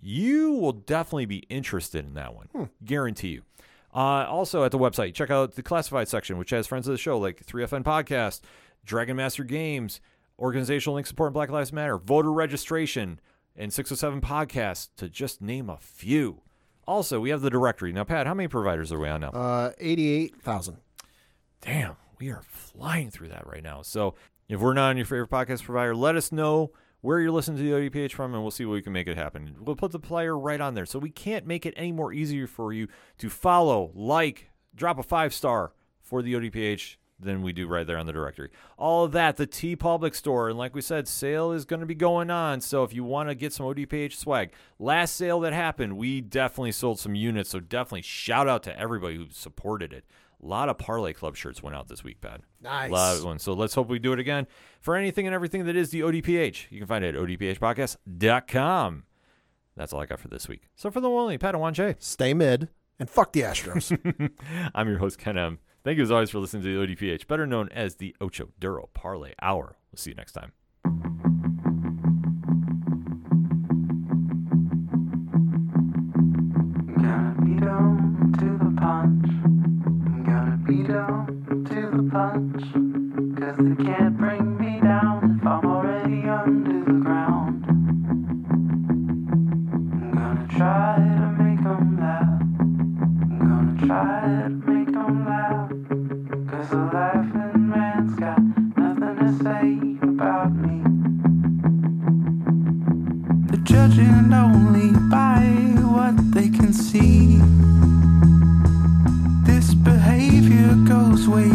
you will definitely be interested in that one. Guarantee you. Uh, also at the website, check out the classified section, which has friends of the show like 3FN Podcast, Dragon Master Games, Organizational Link Support and Black Lives Matter, Voter Registration, and 607 Podcasts, to just name a few. Also, we have the directory. Now, Pat, how many providers are we on now? Uh, 88,000. Damn, we are flying through that right now. So if we're not on your favorite podcast provider, let us know where you're listening to the ODPH from, and we'll see what we can make it happen. We'll put the player right on there. So we can't make it any more easier for you to follow, like, drop a five star for the ODPH than we do right there on the directory. All of that, the TeePublic store, and like we said, sale is going to be going on. So if you want to get some ODPH swag, last sale that happened, we definitely sold some units. So definitely shout out to everybody who supported it. A lot of Parlay Club shirts went out this week, Pat. Nice. Lot of. So let's hope we do it again. For anything and everything that is the ODPH, you can find it at odphpodcast.com. That's all I got for this week. So for the one only, Pat Jay. Stay mid and fuck the Astros. I'm your host, Ken M. Thank you as always for listening to the ODPH, better known as the Ocho Duro Parlay Hour. We'll see you next time. Gotta be down to the punch. Gotta be down to the punch. Cause they can't bring me down if I'm already under the ground. I'm gonna try to make 'em laugh. I'm gonna try to say about me. They're judging only by what they can see. This behavior goes way